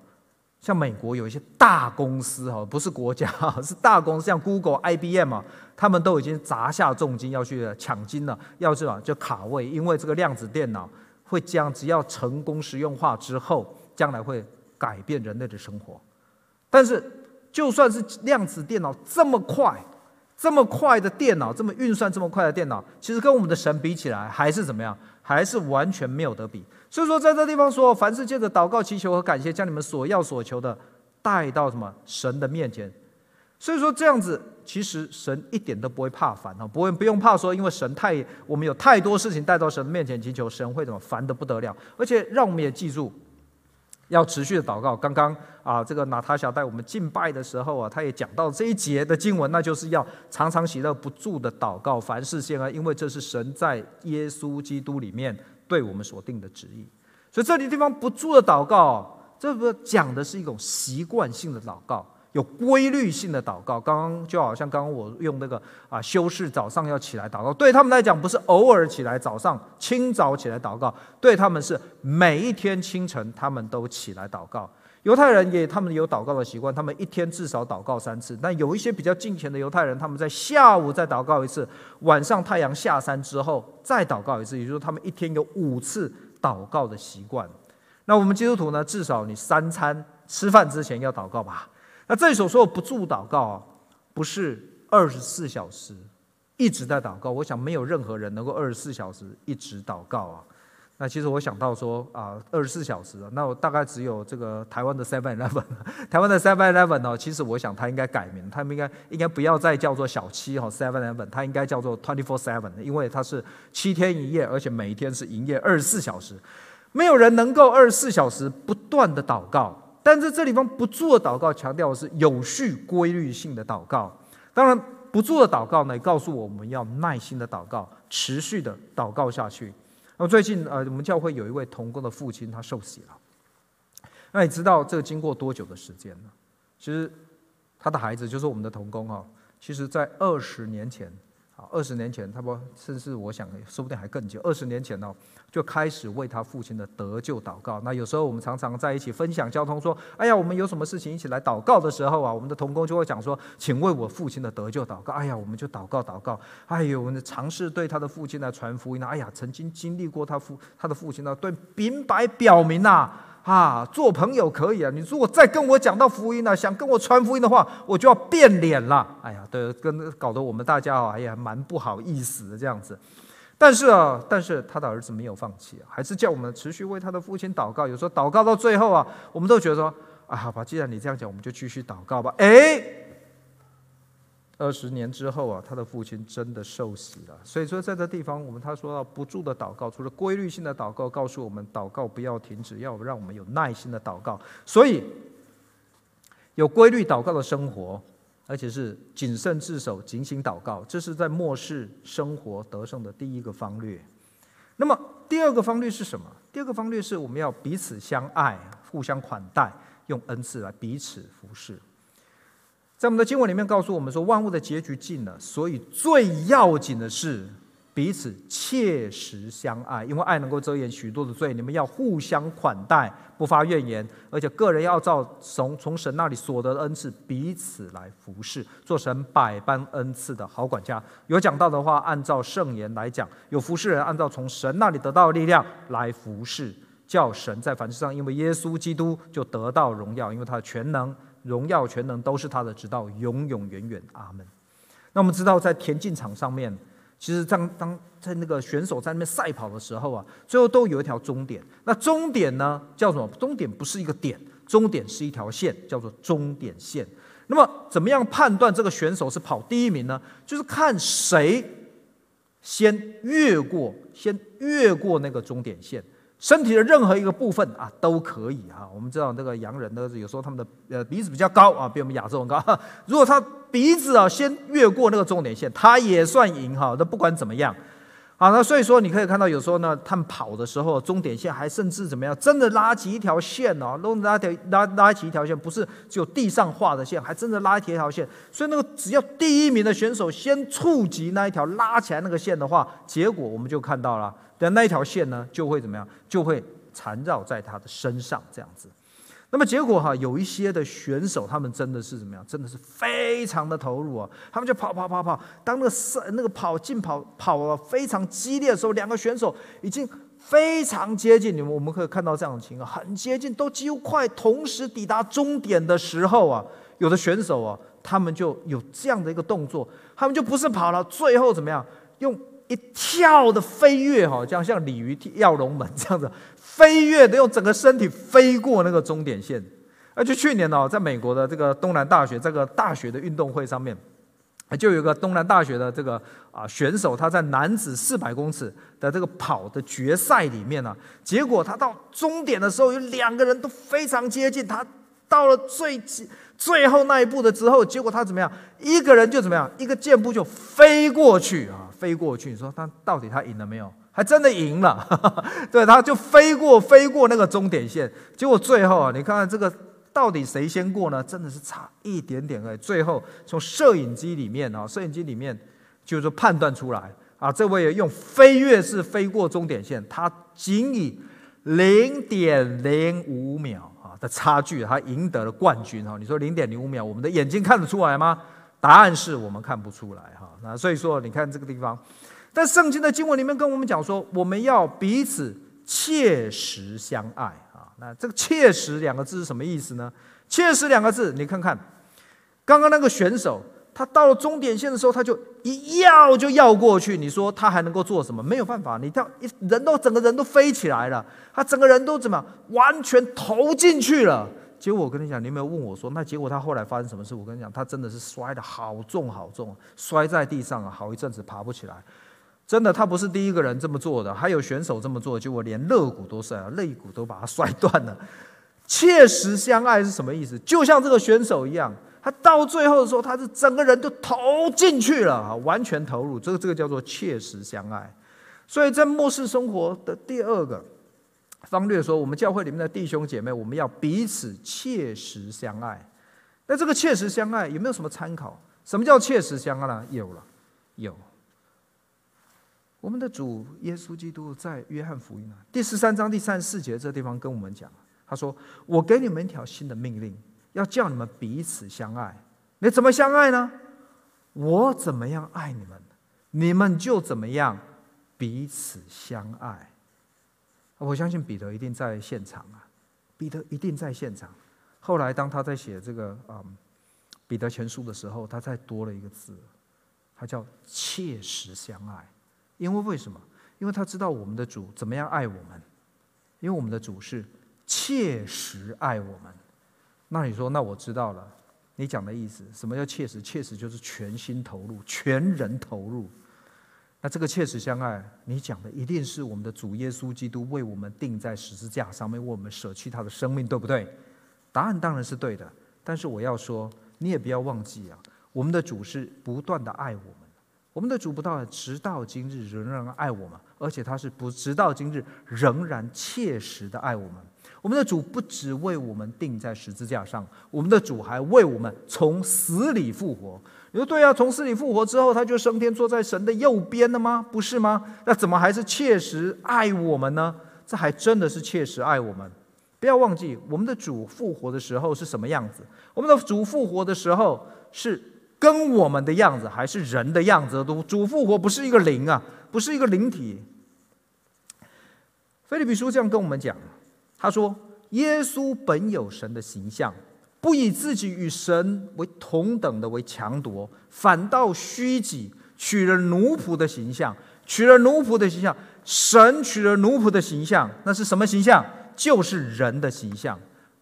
像美国有一些大公司哈，不是国家，是大公司，像 Google、IBM 啊，他们都已经砸下重金要去抢金了，要是啊就卡位，因为这个量子电脑会将只要成功实用化之后，将来会改变人类的生活。但是，就算是量子电脑这么快、这么快的电脑，这么运算这么快的电脑，其实跟我们的神比起来，还是怎么样？还是完全没有得比。所以说，在这地方说，凡事借着祷告、祈求和感谢，将你们所要所求的带到什么神的面前。所以说，这样子其实神一点都不会怕烦啊，不会不用怕说，因为神太我们有太多事情带到神的面前祈求，神会怎么烦得不得了。而且让我们也记住。要持续的祷告。刚刚啊，这个娜塔莎带我们敬拜的时候啊，他也讲到这一节的经文，那就是要常常喜乐不住的祷告，凡事献啊，因为这是神在耶稣基督里面对我们所定的旨意。所以这里地方不住的祷告，这个讲的是一种习惯性的祷告。有规律性的祷告，刚刚就好像刚刚我用那个啊修士早上要起来祷告，对他们来讲不是偶尔起来早上清早起来祷告，对他们是每一天清晨他们都起来祷告。犹太人也他们有祷告的习惯，他们一天至少祷告三次。但有一些比较近前的犹太人，他们在下午再祷告一次，晚上太阳下山之后再祷告一次，也就是说他们一天有五次祷告的习惯。那我们基督徒呢，至少你三餐吃饭之前要祷告吧。那这里所说不住祷告啊，不是二十四小时一直在祷告。我想没有任何人能够二十四小时一直祷告啊。那其实我想到说啊，二十四小时，那我大概只有这个台湾的 Seven Eleven，台湾的 Seven Eleven 呢，其实我想他应该改名，他们应该应该不要再叫做小七哈 Seven Eleven，它应该叫做 Twenty Four Seven，因为它是七天一夜，而且每一天是营业二十四小时。没有人能够二十四小时不断的祷告。但是这地方不住的祷告，强调的是有序、规律性的祷告。当然，不住的祷告呢，也告诉我们要耐心的祷告，持续的祷告下去。那么最近，呃，我们教会有一位童工的父亲，他受洗了。那你知道这经过多久的时间呢？其实他的孩子就是我们的童工啊。其实，在二十年前。二十年前，他不，甚至我想，说不定还更久。二十年前呢，就开始为他父亲的得救祷告。那有时候我们常常在一起分享交通，说：“哎呀，我们有什么事情一起来祷告的时候啊，我们的同工就会讲说，请为我父亲的得救祷告。”哎呀，我们就祷告祷告。哎呦，我们尝试对他的父亲来传福音呢。哎呀，曾经经历过他父他的父亲呢，对明白表明呐。啊，啊做朋友可以啊，你如果再跟我讲到福音呢、想跟我传福音的话，我就要变脸了。哎呀，对，跟搞得我们大家啊，哎呀，蛮不好意思的这样子。但是啊，但是他的儿子没有放弃啊，还是叫我们持续为他的父亲祷告。有时候祷告到最后啊，我们都觉得说，啊，好吧，既然你这样讲，我们就继续祷告吧。哎。二十年之后啊，他的父亲真的受洗了。所以说，在这地方，我们他说到不住的祷告，除了规律性的祷告，告诉我们祷告不要停止，要让我们有耐心的祷告。所以，有规律祷告的生活，而且是谨慎自守、警醒祷告，这是在末世生活得胜的第一个方略。那么，第二个方略是什么？第二个方略是我们要彼此相爱、互相款待，用恩赐来彼此服侍。在我们的经文里面告诉我们说，万物的结局近了，所以最要紧的是彼此切实相爱，因为爱能够遮掩许多的罪。你们要互相款待，不发怨言，而且个人要照从从神那里所得的恩赐彼此来服侍，做神百般恩赐的好管家。有讲到的话，按照圣言来讲；有服侍人，按照从神那里得到的力量来服侍，叫神在凡事上，因为耶稣基督就得到荣耀，因为他的全能。荣耀全能都是他的，直到永永远远，阿门。那我们知道，在田径场上面，其实当当在那个选手在那边赛跑的时候啊，最后都有一条终点。那终点呢，叫什么？终点不是一个点，终点是一条线，叫做终点线。那么，怎么样判断这个选手是跑第一名呢？就是看谁先越过，先越过那个终点线。身体的任何一个部分啊都可以啊，我们知道这个洋人呢，有时候他们的呃鼻子比较高啊，比我们亚洲人高。如果他鼻子啊先越过那个终点线，他也算赢哈。那不管怎么样，好，那所以说你可以看到，有时候呢，他们跑的时候，终点线还甚至怎么样，真的拉起一条线哦，弄拉条拉拉起一条线，不是只有地上画的线，还真的拉起一条线。所以那个只要第一名的选手先触及那一条拉起来那个线的话，结果我们就看到了。但那一条线呢，就会怎么样？就会缠绕在他的身上，这样子。那么结果哈，有一些的选手，他们真的是怎么样？真的是非常的投入啊！他们就跑跑跑跑，当那个赛那个跑竞跑跑了非常激烈的时候，两个选手已经非常接近。你们我们可以看到这样的情况，很接近，都几乎快同时抵达终点的时候啊，有的选手啊，他们就有这样的一个动作，他们就不是跑了，最后怎么样？用一跳的飞跃，哈，这样像鲤鱼跳龙门这样子飞跃的，用整个身体飞过那个终点线。而就去年呢，在美国的这个东南大学这个大学的运动会上面，就有一个东南大学的这个啊选手，他在男子四百公尺的这个跑的决赛里面呢，结果他到终点的时候，有两个人都非常接近，他到了最最后那一步的之后，结果他怎么样？一个人就怎么样？一个箭步就飞过去啊，飞过去。你说他到底他赢了没有？还真的赢了，对，他就飞过飞过那个终点线，结果最后啊，你看看这个。到底谁先过呢？真的是差一点点而已。最后从摄影机里面啊，摄影机里面就是判断出来啊，这位用飞跃式飞过终点线，他仅以零点零五秒啊的差距，他赢得了冠军哈。你说零点零五秒，我们的眼睛看得出来吗？答案是我们看不出来哈。那所以说，你看这个地方，在圣经的经文里面跟我们讲说，我们要彼此切实相爱啊。那这个“切实”两个字是什么意思呢？“切实”两个字，你看看，刚刚那个选手，他到了终点线的时候，他就一要就要过去。你说他还能够做什么？没有办法，你到一人都整个人都飞起来了，他整个人都怎么完全投进去了？结果我跟你讲，你有没有问我说，那结果他后来发生什么事？我跟你讲，他真的是摔得好重好重，摔在地上啊，好一阵子爬不起来。真的，他不是第一个人这么做的，还有选手这么做，结果连肋骨都摔了，肋骨都把他摔断了。切实相爱是什么意思？就像这个选手一样，他到最后的时候，他是整个人都投进去了，完全投入。这个这个叫做切实相爱。所以在末世生活的第二个方略说，我们教会里面的弟兄姐妹，我们要彼此切实相爱。那这个切实相爱有没有什么参考？什么叫切实相爱呢？有了，有。我们的主耶稣基督在约翰福音啊第十三章第三十四节这地方跟我们讲，他说：“我给你们一条新的命令，要叫你们彼此相爱。你怎么相爱呢？我怎么样爱你们，你们就怎么样彼此相爱。”我相信彼得一定在现场啊，彼得一定在现场。后来当他在写这个啊彼得前书的时候，他再多了一个字，他叫切实相爱。因为为什么？因为他知道我们的主怎么样爱我们，因为我们的主是切实爱我们。那你说，那我知道了，你讲的意思，什么叫切实？切实就是全心投入，全人投入。那这个切实相爱，你讲的一定是我们的主耶稣基督为我们钉在十字架上面，为我们舍弃他的生命，对不对？答案当然是对的。但是我要说，你也不要忘记啊，我们的主是不断的爱我们。我们的主不到直到今日仍然爱我们，而且他是不直到今日仍然切实的爱我们。我们的主不只为我们钉在十字架上，我们的主还为我们从死里复活。你说对啊，从死里复活之后，他就升天坐在神的右边了吗？不是吗？那怎么还是切实爱我们呢？这还真的是切实爱我们。不要忘记，我们的主复活的时候是什么样子？我们的主复活的时候是。跟我们的样子还是人的样子，都主复活不是一个灵啊，不是一个灵体。腓立比书这样跟我们讲，他说：“耶稣本有神的形象，不以自己与神为同等的为强夺，反倒虚己，取了奴仆的形象，取了奴仆的形象。神取了奴仆的形象，那是什么形象？就是人的形象。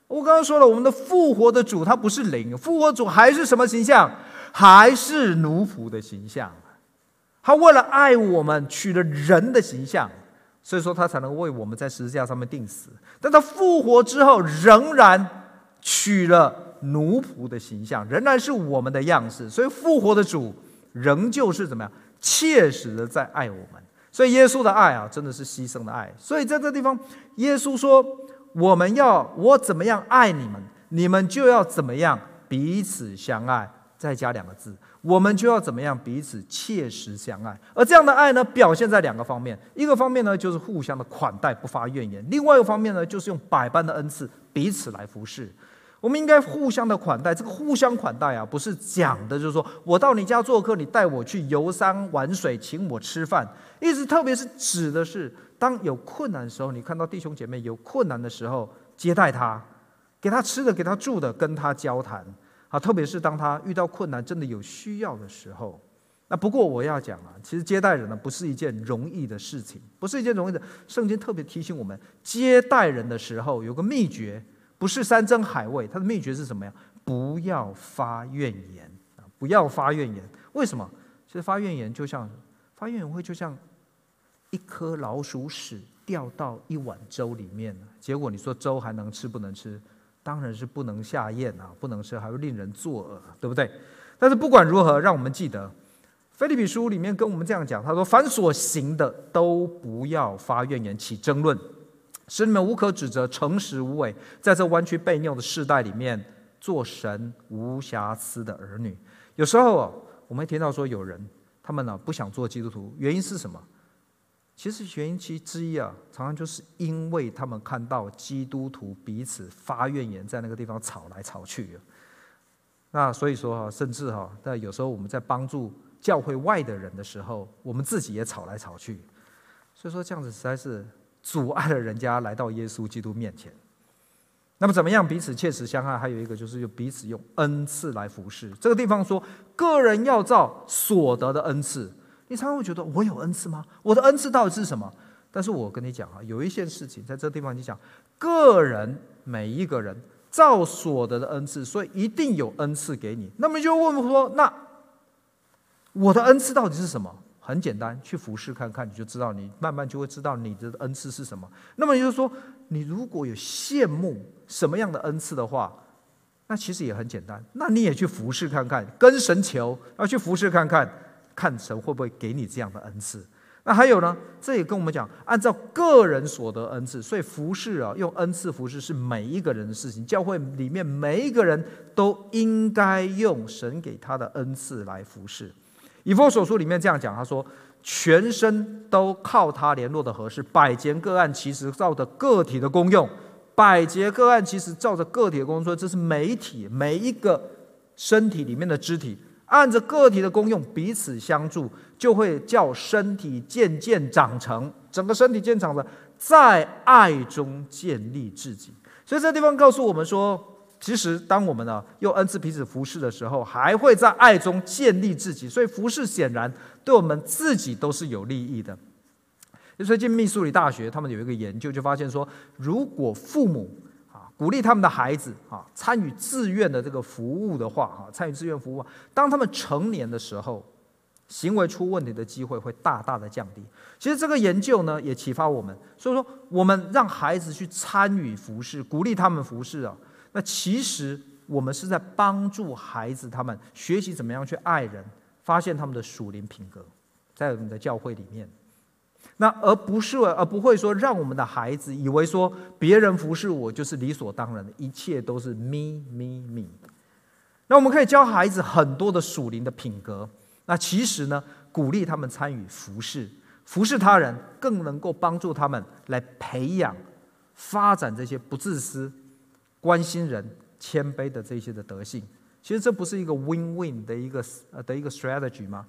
我刚刚说了，我们的复活的主他不是灵，复活主还是什么形象？”还是奴仆的形象，他为了爱我们取了人的形象，所以说他才能为我们在十字架上面钉死。但他复活之后，仍然取了奴仆的形象，仍然是我们的样式。所以复活的主仍旧是怎么样，切实的在爱我们。所以耶稣的爱啊，真的是牺牲的爱。所以在这地方，耶稣说：“我们要我怎么样爱你们，你们就要怎么样彼此相爱。”再加两个字，我们就要怎么样彼此切实相爱。而这样的爱呢，表现在两个方面。一个方面呢，就是互相的款待，不发怨言；另外一个方面呢，就是用百般的恩赐彼此来服侍。我们应该互相的款待。这个互相款待啊，不是讲的就是说我到你家做客，你带我去游山玩水，请我吃饭。意思特别是指的是，当有困难的时候，你看到弟兄姐妹有困难的时候，接待他，给他吃的，给他住的，跟他交谈。啊，特别是当他遇到困难、真的有需要的时候。那不过我要讲啊，其实接待人呢不是一件容易的事情，不是一件容易的。圣经特别提醒我们，接待人的时候有个秘诀，不是山珍海味，它的秘诀是什么呀？不要发怨言啊！不要发怨言。为什么？其实发怨言就像发怨言会就像一颗老鼠屎掉到一碗粥里面，结果你说粥还能吃不能吃？当然是不能下咽啊，不能吃，还会令人作呕，对不对？但是不管如何，让我们记得。腓利比书里面跟我们这样讲，他说：“凡所行的，都不要发怨言，起争论，使你们无可指责，诚实无伪，在这弯曲悖谬的世代里面，做神无瑕疵的儿女。”有时候啊，我们会听到说有人他们呢不想做基督徒，原因是什么？其实原因之一啊，常常就是因为他们看到基督徒彼此发怨言，在那个地方吵来吵去。那所以说哈，甚至哈，但有时候我们在帮助。教会外的人的时候，我们自己也吵来吵去，所以说这样子实在是阻碍了人家来到耶稣基督面前。那么怎么样彼此切实相爱？还有一个就是用彼此用恩赐来服侍。这个地方说，个人要照所得的恩赐。你常常会觉得我有恩赐吗？我的恩赐到底是什么？但是我跟你讲啊，有一件事情在这地方你讲，个人每一个人照所得的恩赐，所以一定有恩赐给你。那么你就问说那？我的恩赐到底是什么？很简单，去服侍看看，你就知道，你慢慢就会知道你的恩赐是什么。那么也就是说，你如果有羡慕什么样的恩赐的话，那其实也很简单，那你也去服侍看看，跟神求，要去服侍看看，看神会不会给你这样的恩赐。那还有呢，这也跟我们讲，按照个人所得恩赐，所以服侍啊，用恩赐服侍是每一个人的事情。教会里面每一个人都应该用神给他的恩赐来服侍。以弗所书里面这样讲，他说：“全身都靠他联络的合适，百节各按其实照着个体的功用，百节各按其实照着个体的功用，说这是每体每一个身体里面的肢体，按着个体的功用彼此相助，就会叫身体渐渐长成，整个身体渐长的，在爱中建立自己。所以这地方告诉我们说。”其实，当我们呢用恩赐彼此服侍的时候，还会在爱中建立自己。所以，服侍显然对我们自己都是有利益的。最近密苏里大学他们有一个研究，就发现说，如果父母鼓励他们的孩子啊参与自愿的这个服务的话，啊参与志愿服务，当他们成年的时候，行为出问题的机会会大大的降低。其实这个研究呢也启发我们，所以说我们让孩子去参与服侍，鼓励他们服侍啊。那其实我们是在帮助孩子他们学习怎么样去爱人，发现他们的属灵品格，在我们的教会里面。那而不是而不会说让我们的孩子以为说别人服侍我就是理所当然的，一切都是 me me me。那我们可以教孩子很多的属灵的品格。那其实呢，鼓励他们参与服侍，服侍他人，更能够帮助他们来培养、发展这些不自私。关心人、谦卑的这些的德性，其实这不是一个 win-win 的一个呃的一个 strategy 吗？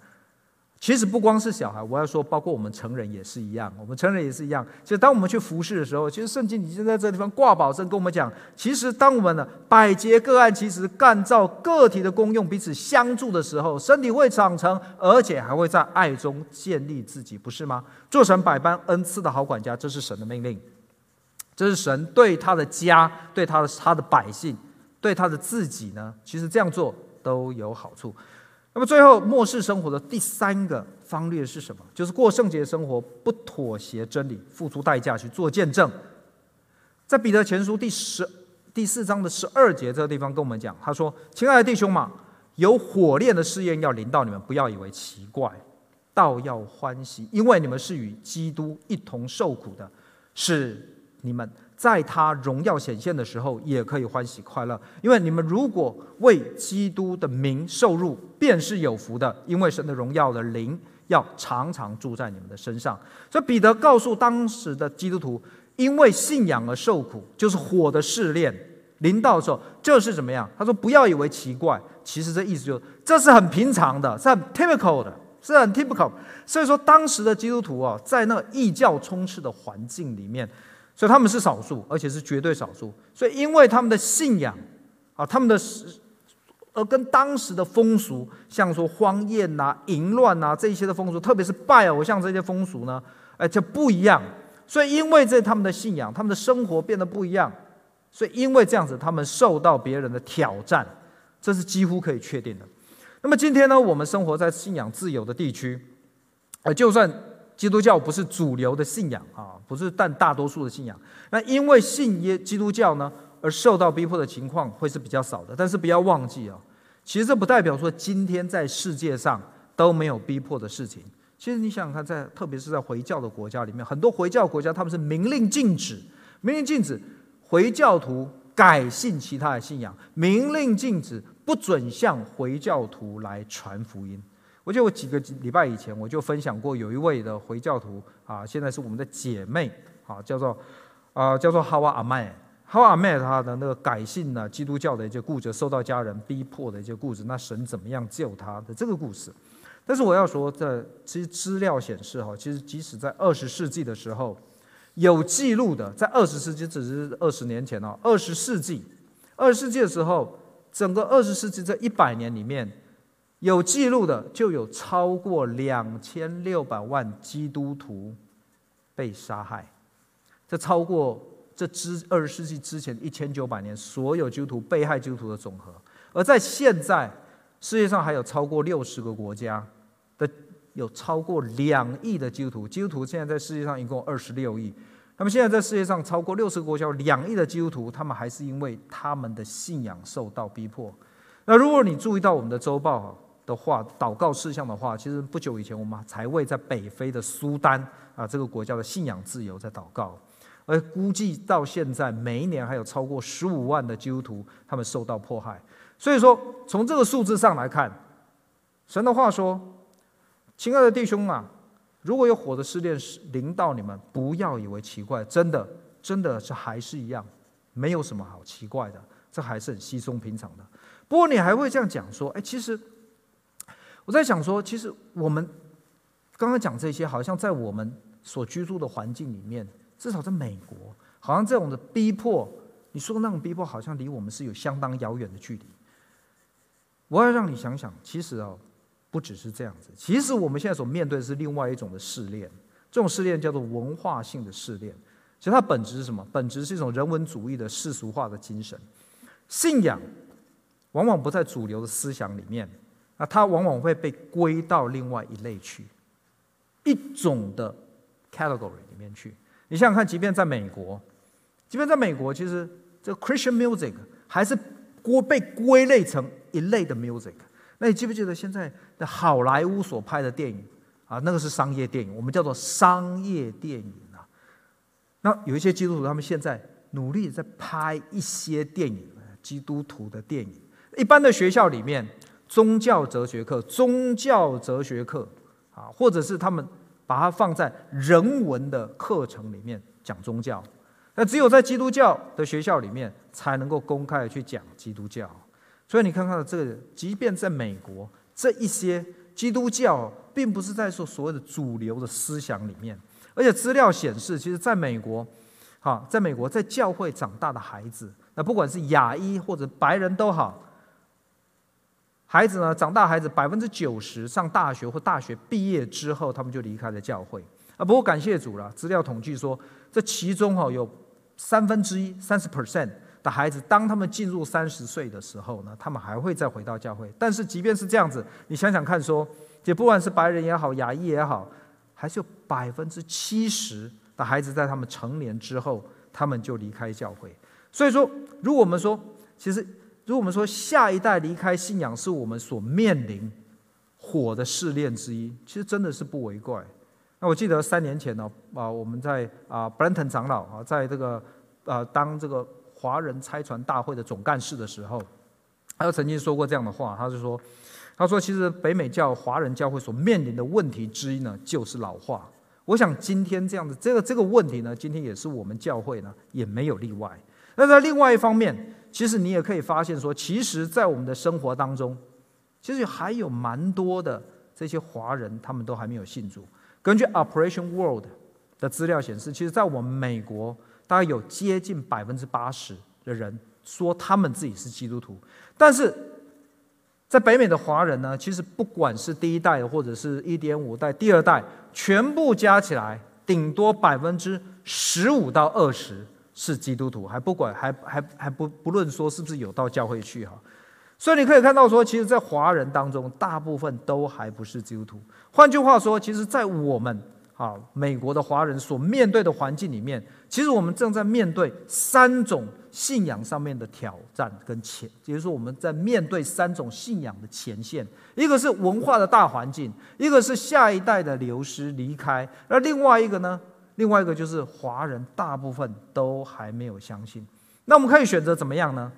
其实不光是小孩，我要说，包括我们成人也是一样。我们成人也是一样。其实当我们去服侍的时候，其实圣经已经在这地方挂保证跟我们讲，其实当我们呢百节各案其实，干造个体的功用，彼此相助的时候，身体会长成，而且还会在爱中建立自己，不是吗？做成百般恩赐的好管家，这是神的命令。这是神对他的家、对他的他的百姓、对他的自己呢，其实这样做都有好处。那么最后末世生活的第三个方略是什么？就是过圣洁生活，不妥协真理，付出代价去做见证。在彼得前书第十第四章的十二节这个地方跟我们讲，他说：“亲爱的弟兄们，有火炼的试验要临到你们，不要以为奇怪，倒要欢喜，因为你们是与基督一同受苦的，是。”你们在他荣耀显现的时候，也可以欢喜快乐，因为你们如果为基督的名受辱，便是有福的，因为神的荣耀的灵要常常住在你们的身上。所以彼得告诉当时的基督徒，因为信仰而受苦，就是火的试炼临到的时候，这是怎么样？他说不要以为奇怪，其实这意思就是这是很平常的，是很 typical 的，是很 typical。所以说当时的基督徒啊，在那异教充斥的环境里面。所以他们是少数，而且是绝对少数。所以因为他们的信仰啊，他们的而跟当时的风俗，像说荒宴呐、淫乱呐这些的风俗，特别是拜偶像这些风俗呢，哎，就不一样。所以因为这他们的信仰，他们的生活变得不一样，所以因为这样子，他们受到别人的挑战，这是几乎可以确定的。那么今天呢，我们生活在信仰自由的地区，呃，就算基督教不是主流的信仰啊，不是但大多数的信仰，那因为信耶基督教呢。而受到逼迫的情况会是比较少的，但是不要忘记啊，其实这不代表说今天在世界上都没有逼迫的事情。其实你想想看，在特别是在回教的国家里面，很多回教国家他们是明令禁止，明令禁止回教徒改信其他的信仰，明令禁止不准向回教徒来传福音。我就几个礼拜以前我就分享过，有一位的回教徒啊，现在是我们的姐妹啊，叫做啊叫做哈瓦阿麦。哈瓦阿麦他的那个改信呢，基督教的一些故事，受到家人逼迫的一些故事，那神怎么样救他的这个故事？但是我要说，这其实资料显示哈，其实即使在二十世纪的时候有记录的，在二十世纪只是二十年前哦，二十世纪，二十世纪的时候，整个二十世纪这一百年里面有记录的就有超过两千六百万基督徒被杀害，这超过。这之二十世纪之前一千九百年，所有基督徒被害基督徒的总和。而在现在，世界上还有超过六十个国家的有超过两亿的基督徒。基督徒现在在世界上一共二十六亿。那么现在在世界上超过六十个国家有两亿的基督徒，他们还是因为他们的信仰受到逼迫。那如果你注意到我们的周报的话，祷告事项的话，其实不久以前我们才为在北非的苏丹啊这个国家的信仰自由在祷告。而估计到现在，每一年还有超过十五万的基督徒他们受到迫害。所以说，从这个数字上来看，神的话说：“亲爱的弟兄啊，如果有火的试炼临到你们，不要以为奇怪，真的，真的是还是一样，没有什么好奇怪的，这还是很稀松平常的。不过你还会这样讲说：哎，其实我在想说，其实我们刚刚讲这些，好像在我们所居住的环境里面。”至少在美国，好像这种的逼迫，你说的那种逼迫，好像离我们是有相当遥远的距离。我要让你想想，其实哦，不只是这样子，其实我们现在所面对的是另外一种的试炼，这种试炼叫做文化性的试炼。其实它本质是什么？本质是一种人文主义的世俗化的精神。信仰往往不在主流的思想里面，那它往往会被归到另外一类去，一种的 category 里面去。你想想看，即便在美国，即便在美国，其实这个 Christian music 还是归被归类成一类的 music。那你记不记得现在的好莱坞所拍的电影啊？那个是商业电影，我们叫做商业电影啊。那有一些基督徒，他们现在努力在拍一些电影，基督徒的电影。一般的学校里面，宗教哲学课、宗教哲学课啊，或者是他们。把它放在人文的课程里面讲宗教，那只有在基督教的学校里面才能够公开的去讲基督教。所以你看看这个，即便在美国，这一些基督教并不是在说所谓的主流的思想里面，而且资料显示，其实在美国，哈，在美国在教会长大的孩子，那不管是亚裔或者白人都好。孩子呢，长大孩子百分之九十上大学或大学毕业之后，他们就离开了教会啊。不过感谢主了，资料统计说，这其中哈有三分之一三十 percent 的孩子，当他们进入三十岁的时候呢，他们还会再回到教会。但是即便是这样子，你想想看，说，也不管是白人也好，亚裔也好，还是有百分之七十的孩子在他们成年之后，他们就离开教会。所以说，如果我们说，其实。如果我们说下一代离开信仰是我们所面临火的试炼之一，其实真的是不为怪。那我记得三年前呢，啊，我们在啊，Brenton 长老啊，在这个啊当这个华人拆船大会的总干事的时候，他就曾经说过这样的话，他就说，他说其实北美教华人教会所面临的问题之一呢，就是老化。我想今天这样的，这个这个问题呢，今天也是我们教会呢，也没有例外。那在另外一方面，其实你也可以发现说，其实，在我们的生活当中，其实还有蛮多的这些华人，他们都还没有信主。根据 Operation World 的资料显示，其实，在我们美国，大概有接近百分之八十的人说他们自己是基督徒，但是在北美的华人呢，其实不管是第一代或者是一点五代、第二代，全部加起来，顶多百分之十五到二十是基督徒，还不管还还还不不论说是不是有到教会去哈。所以你可以看到说，其实，在华人当中，大部分都还不是基督徒。换句话说，其实，在我们啊美国的华人所面对的环境里面，其实我们正在面对三种信仰上面的挑战跟前，也就是说，我们在面对三种信仰的前线：一个是文化的大环境，一个是下一代的流失离开，而另外一个呢，另外一个就是华人大部分都还没有相信。那我们可以选择怎么样呢？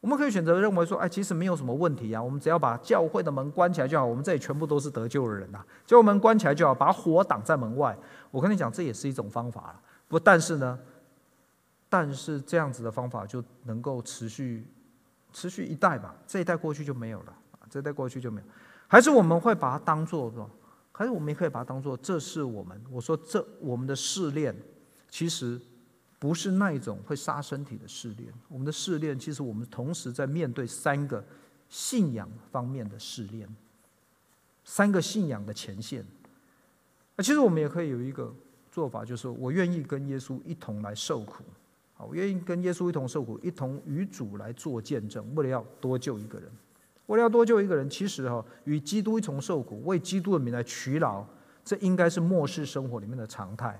我们可以选择认为说，哎，其实没有什么问题啊，我们只要把教会的门关起来就好，我们这里全部都是得救的人呐，教会门关起来就好，把火挡在门外。我跟你讲，这也是一种方法。不，但是呢，但是这样子的方法就能够持续持续一代吧，这一代过去就没有了，这一代过去就没有。还是我们会把它当做，还是我们也可以把它当做，这是我们，我说这我们的试炼，其实。不是那一种会杀身体的试炼，我们的试炼其实我们同时在面对三个信仰方面的试炼，三个信仰的前线。那其实我们也可以有一个做法，就是我愿意跟耶稣一同来受苦，好，我愿意跟耶稣一同受苦，一同与主来做见证，为了要多救一个人，为了要多救一个人，其实哈，与基督一同受苦，为基督的名来劬劳，这应该是末世生活里面的常态。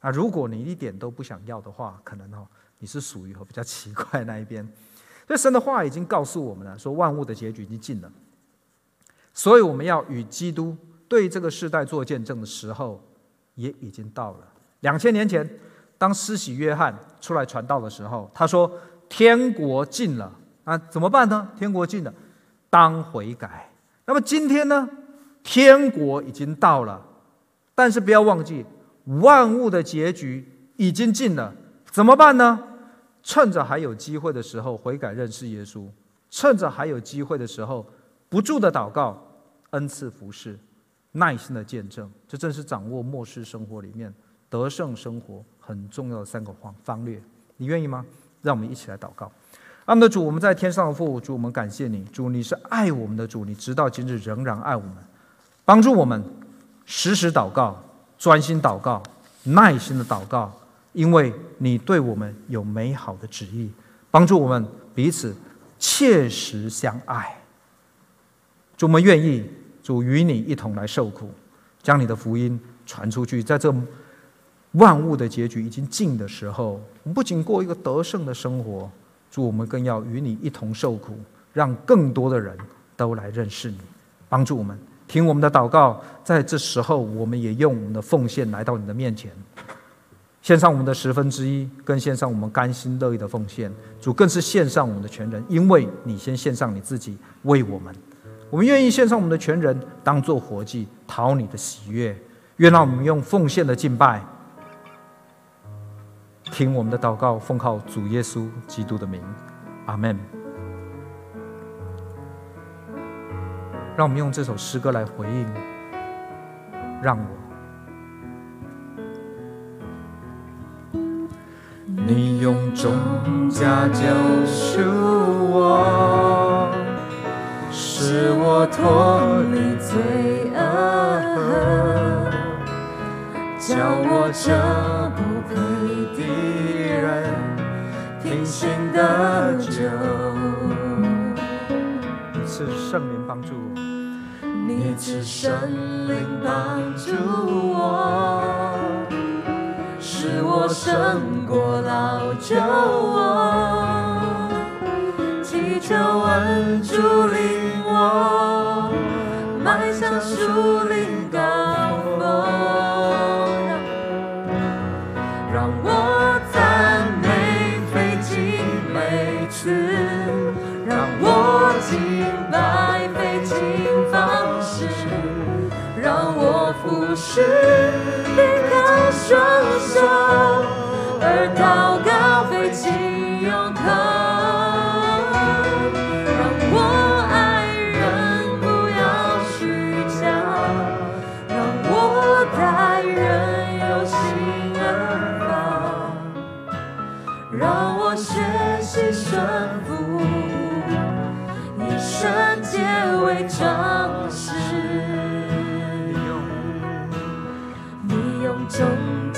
啊，如果你一点都不想要的话，可能哦，你是属于和比较奇怪那一边。所以神的话已经告诉我们了，说万物的结局已经尽了，所以我们要与基督对这个世代做见证的时候也已经到了。两千年前，当施洗约翰出来传道的时候，他说：“天国尽了啊，怎么办呢？天国尽了，当悔改。”那么今天呢，天国已经到了，但是不要忘记。万物的结局已经近了，怎么办呢？趁着还有机会的时候悔改认识耶稣，趁着还有机会的时候不住的祷告、恩赐服侍、耐心的见证，这正是掌握末世生活里面得胜生活很重要的三个方方略。你愿意吗？让我们一起来祷告。阿们的主，我们在天上的父，主，我们感谢你，主，你是爱我们的主，你直到今日仍然爱我们，帮助我们时时祷告。专心祷告，耐心的祷告，因为你对我们有美好的旨意，帮助我们彼此切实相爱。主，我们愿意主与你一同来受苦，将你的福音传出去。在这万物的结局已经近的时候，我们不仅过一个得胜的生活，主，我们更要与你一同受苦，让更多的人都来认识你，帮助我们。听我们的祷告，在这时候，我们也用我们的奉献来到你的面前，献上我们的十分之一，更献上我们甘心乐意的奉献。主更是献上我们的全人，因为你先献上你自己为我们，我们愿意献上我们的全人，当做活祭，讨你的喜悦。愿让我们用奉献的敬拜，听我们的祷告，奉靠主耶稣基督的名，阿门。让我们用这首诗歌来回应，让我。你用重价救赎我，使我脱离罪恶，叫我这的人平心得救。是圣灵帮助我。你赐圣灵帮助我，使我胜过老旧我，祈求恩主领我，迈向属是你的双手，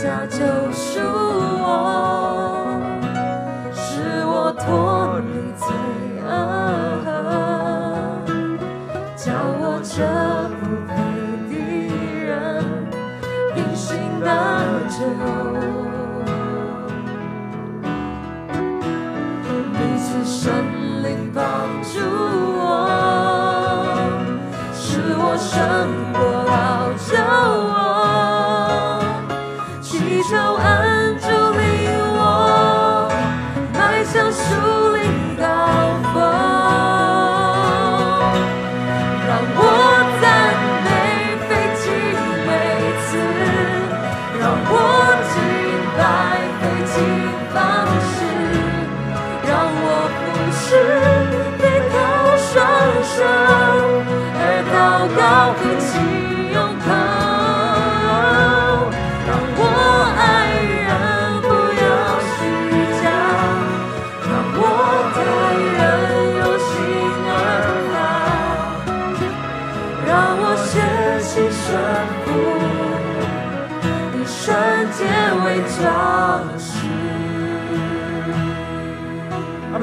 价救赎我，使我脱离罪恶，叫我这不配的人因信得救。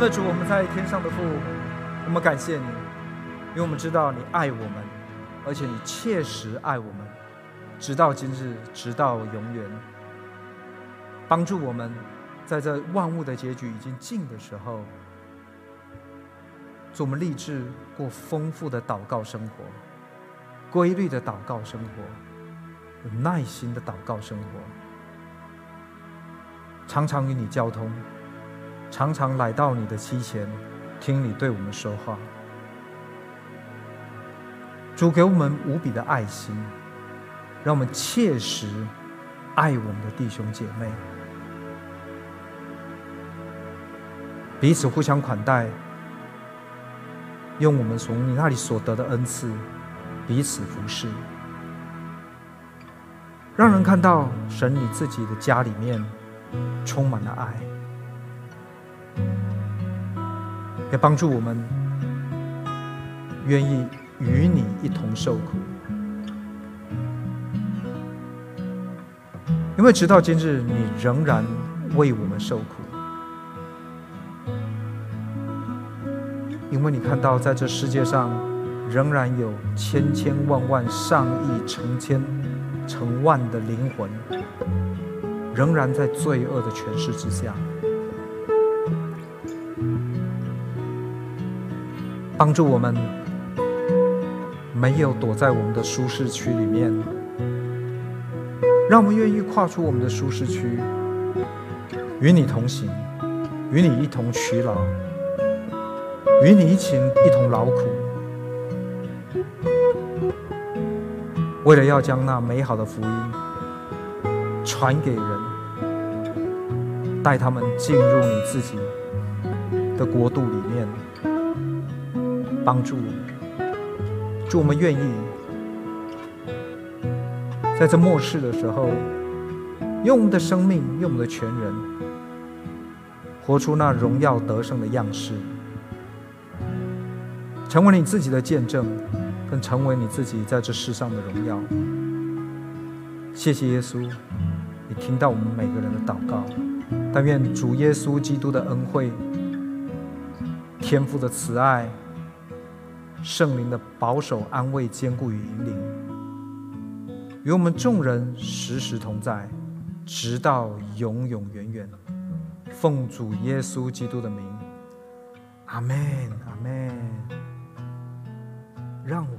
阿们的主，我们在天上的父，我们感谢你，因为我们知道你爱我们，而且你切实爱我们，直到今日，直到永远。帮助我们，在这万物的结局已经近的时候，做我们立志过丰富的祷告生活，规律的祷告生活，有耐心的祷告生活，常常与你交通。常常来到你的膝前，听你对我们说话。主给我们无比的爱心，让我们切实爱我们的弟兄姐妹，彼此互相款待，用我们从你那里所得的恩赐彼此服侍，让人看到神你自己的家里面充满了爱。也帮助我们愿意与你一同受苦，因为直到今日，你仍然为我们受苦。因为你看到，在这世界上，仍然有千千万万、上亿、成千、成万的灵魂，仍然在罪恶的权势之下。帮助我们没有躲在我们的舒适区里面，让我们愿意跨出我们的舒适区，与你同行，与你一同劬劳，与你一起一同劳苦，为了要将那美好的福音传给人，带他们进入你自己的国度里面。帮助我，祝我们愿意在这末世的时候，用我们的生命，用我们的全人，活出那荣耀得胜的样式，成为你自己的见证，更成为你自己在这世上的荣耀。谢谢耶稣，你听到我们每个人的祷告，但愿主耶稣基督的恩惠、天父的慈爱。圣灵的保守、安慰、坚固与引领，与我们众人时时同在，直到永永远远。奉主耶稣基督的名，阿门，阿门。让我，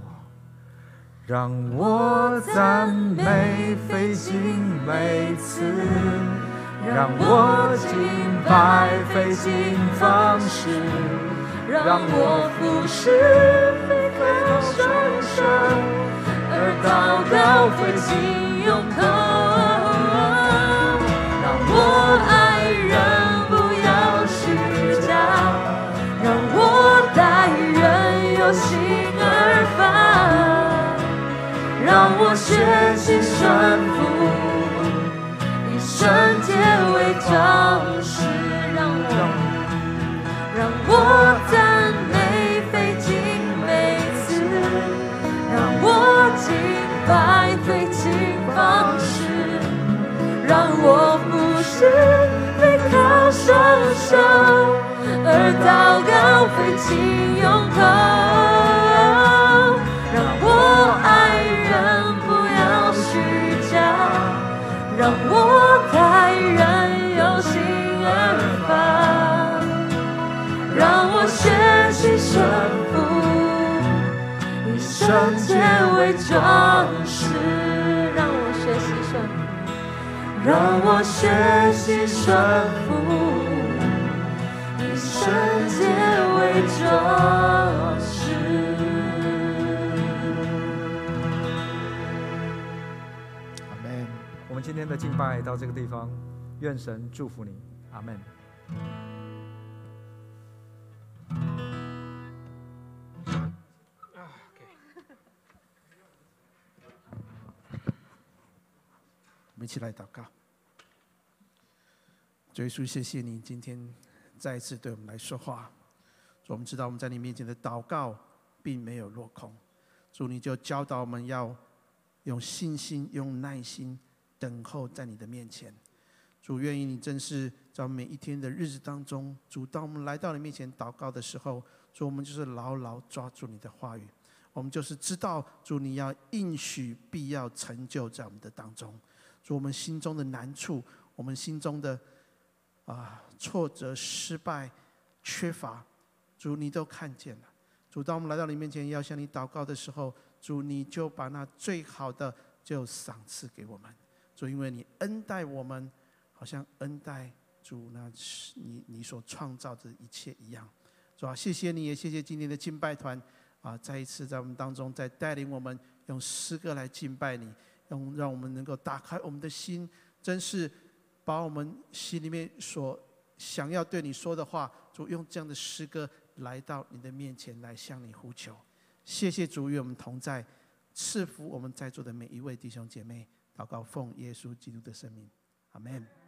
让我赞美费尽每次，让我敬拜费尽方式。让我俯视，背靠双手，而祷告奋起拥抱。让我爱人不要虚假，让我待人有心而发，让我学习顺服，以圣洁为我赞美飞机每次让我敬拜最轻方式让我俯视每靠双手而祷告飞机永恒。圣洁为装饰，让我学习顺服，让我学习顺服。圣洁为装饰。阿门。我们今天的敬拜到这个地方，愿神祝福你。阿门。们一起来祷告。主耶稣，谢谢你今天。再一次对我们来说话，主，我们知道我们在你面前的祷告并没有落空。主，你就教导我们要用信心、用耐心等候在你的面前。主，愿意你正是在每一天的日子当中，主，当我们来到你面前祷告的时候，主，我们就是牢牢抓住你的话语，我们就是知道主你要应许必要成就在我们的当中。主，我们心中的难处，我们心中的。啊，挫折、失败、缺乏，主你都看见了。主，当我们来到你面前要向你祷告的时候，主你就把那最好的就赏赐给我们。主，因为你恩待我们，好像恩待主那你你所创造的一切一样。主啊，谢谢你也谢谢今天的敬拜团啊，再一次在我们当中再带领我们用诗歌来敬拜你，让让我们能够打开我们的心，真是。把我们心里面所想要对你说的话，主用这样的诗歌来到你的面前来向你呼求。谢谢主与我们同在，赐福我们在座的每一位弟兄姐妹。祷告奉耶稣基督的圣名，阿门。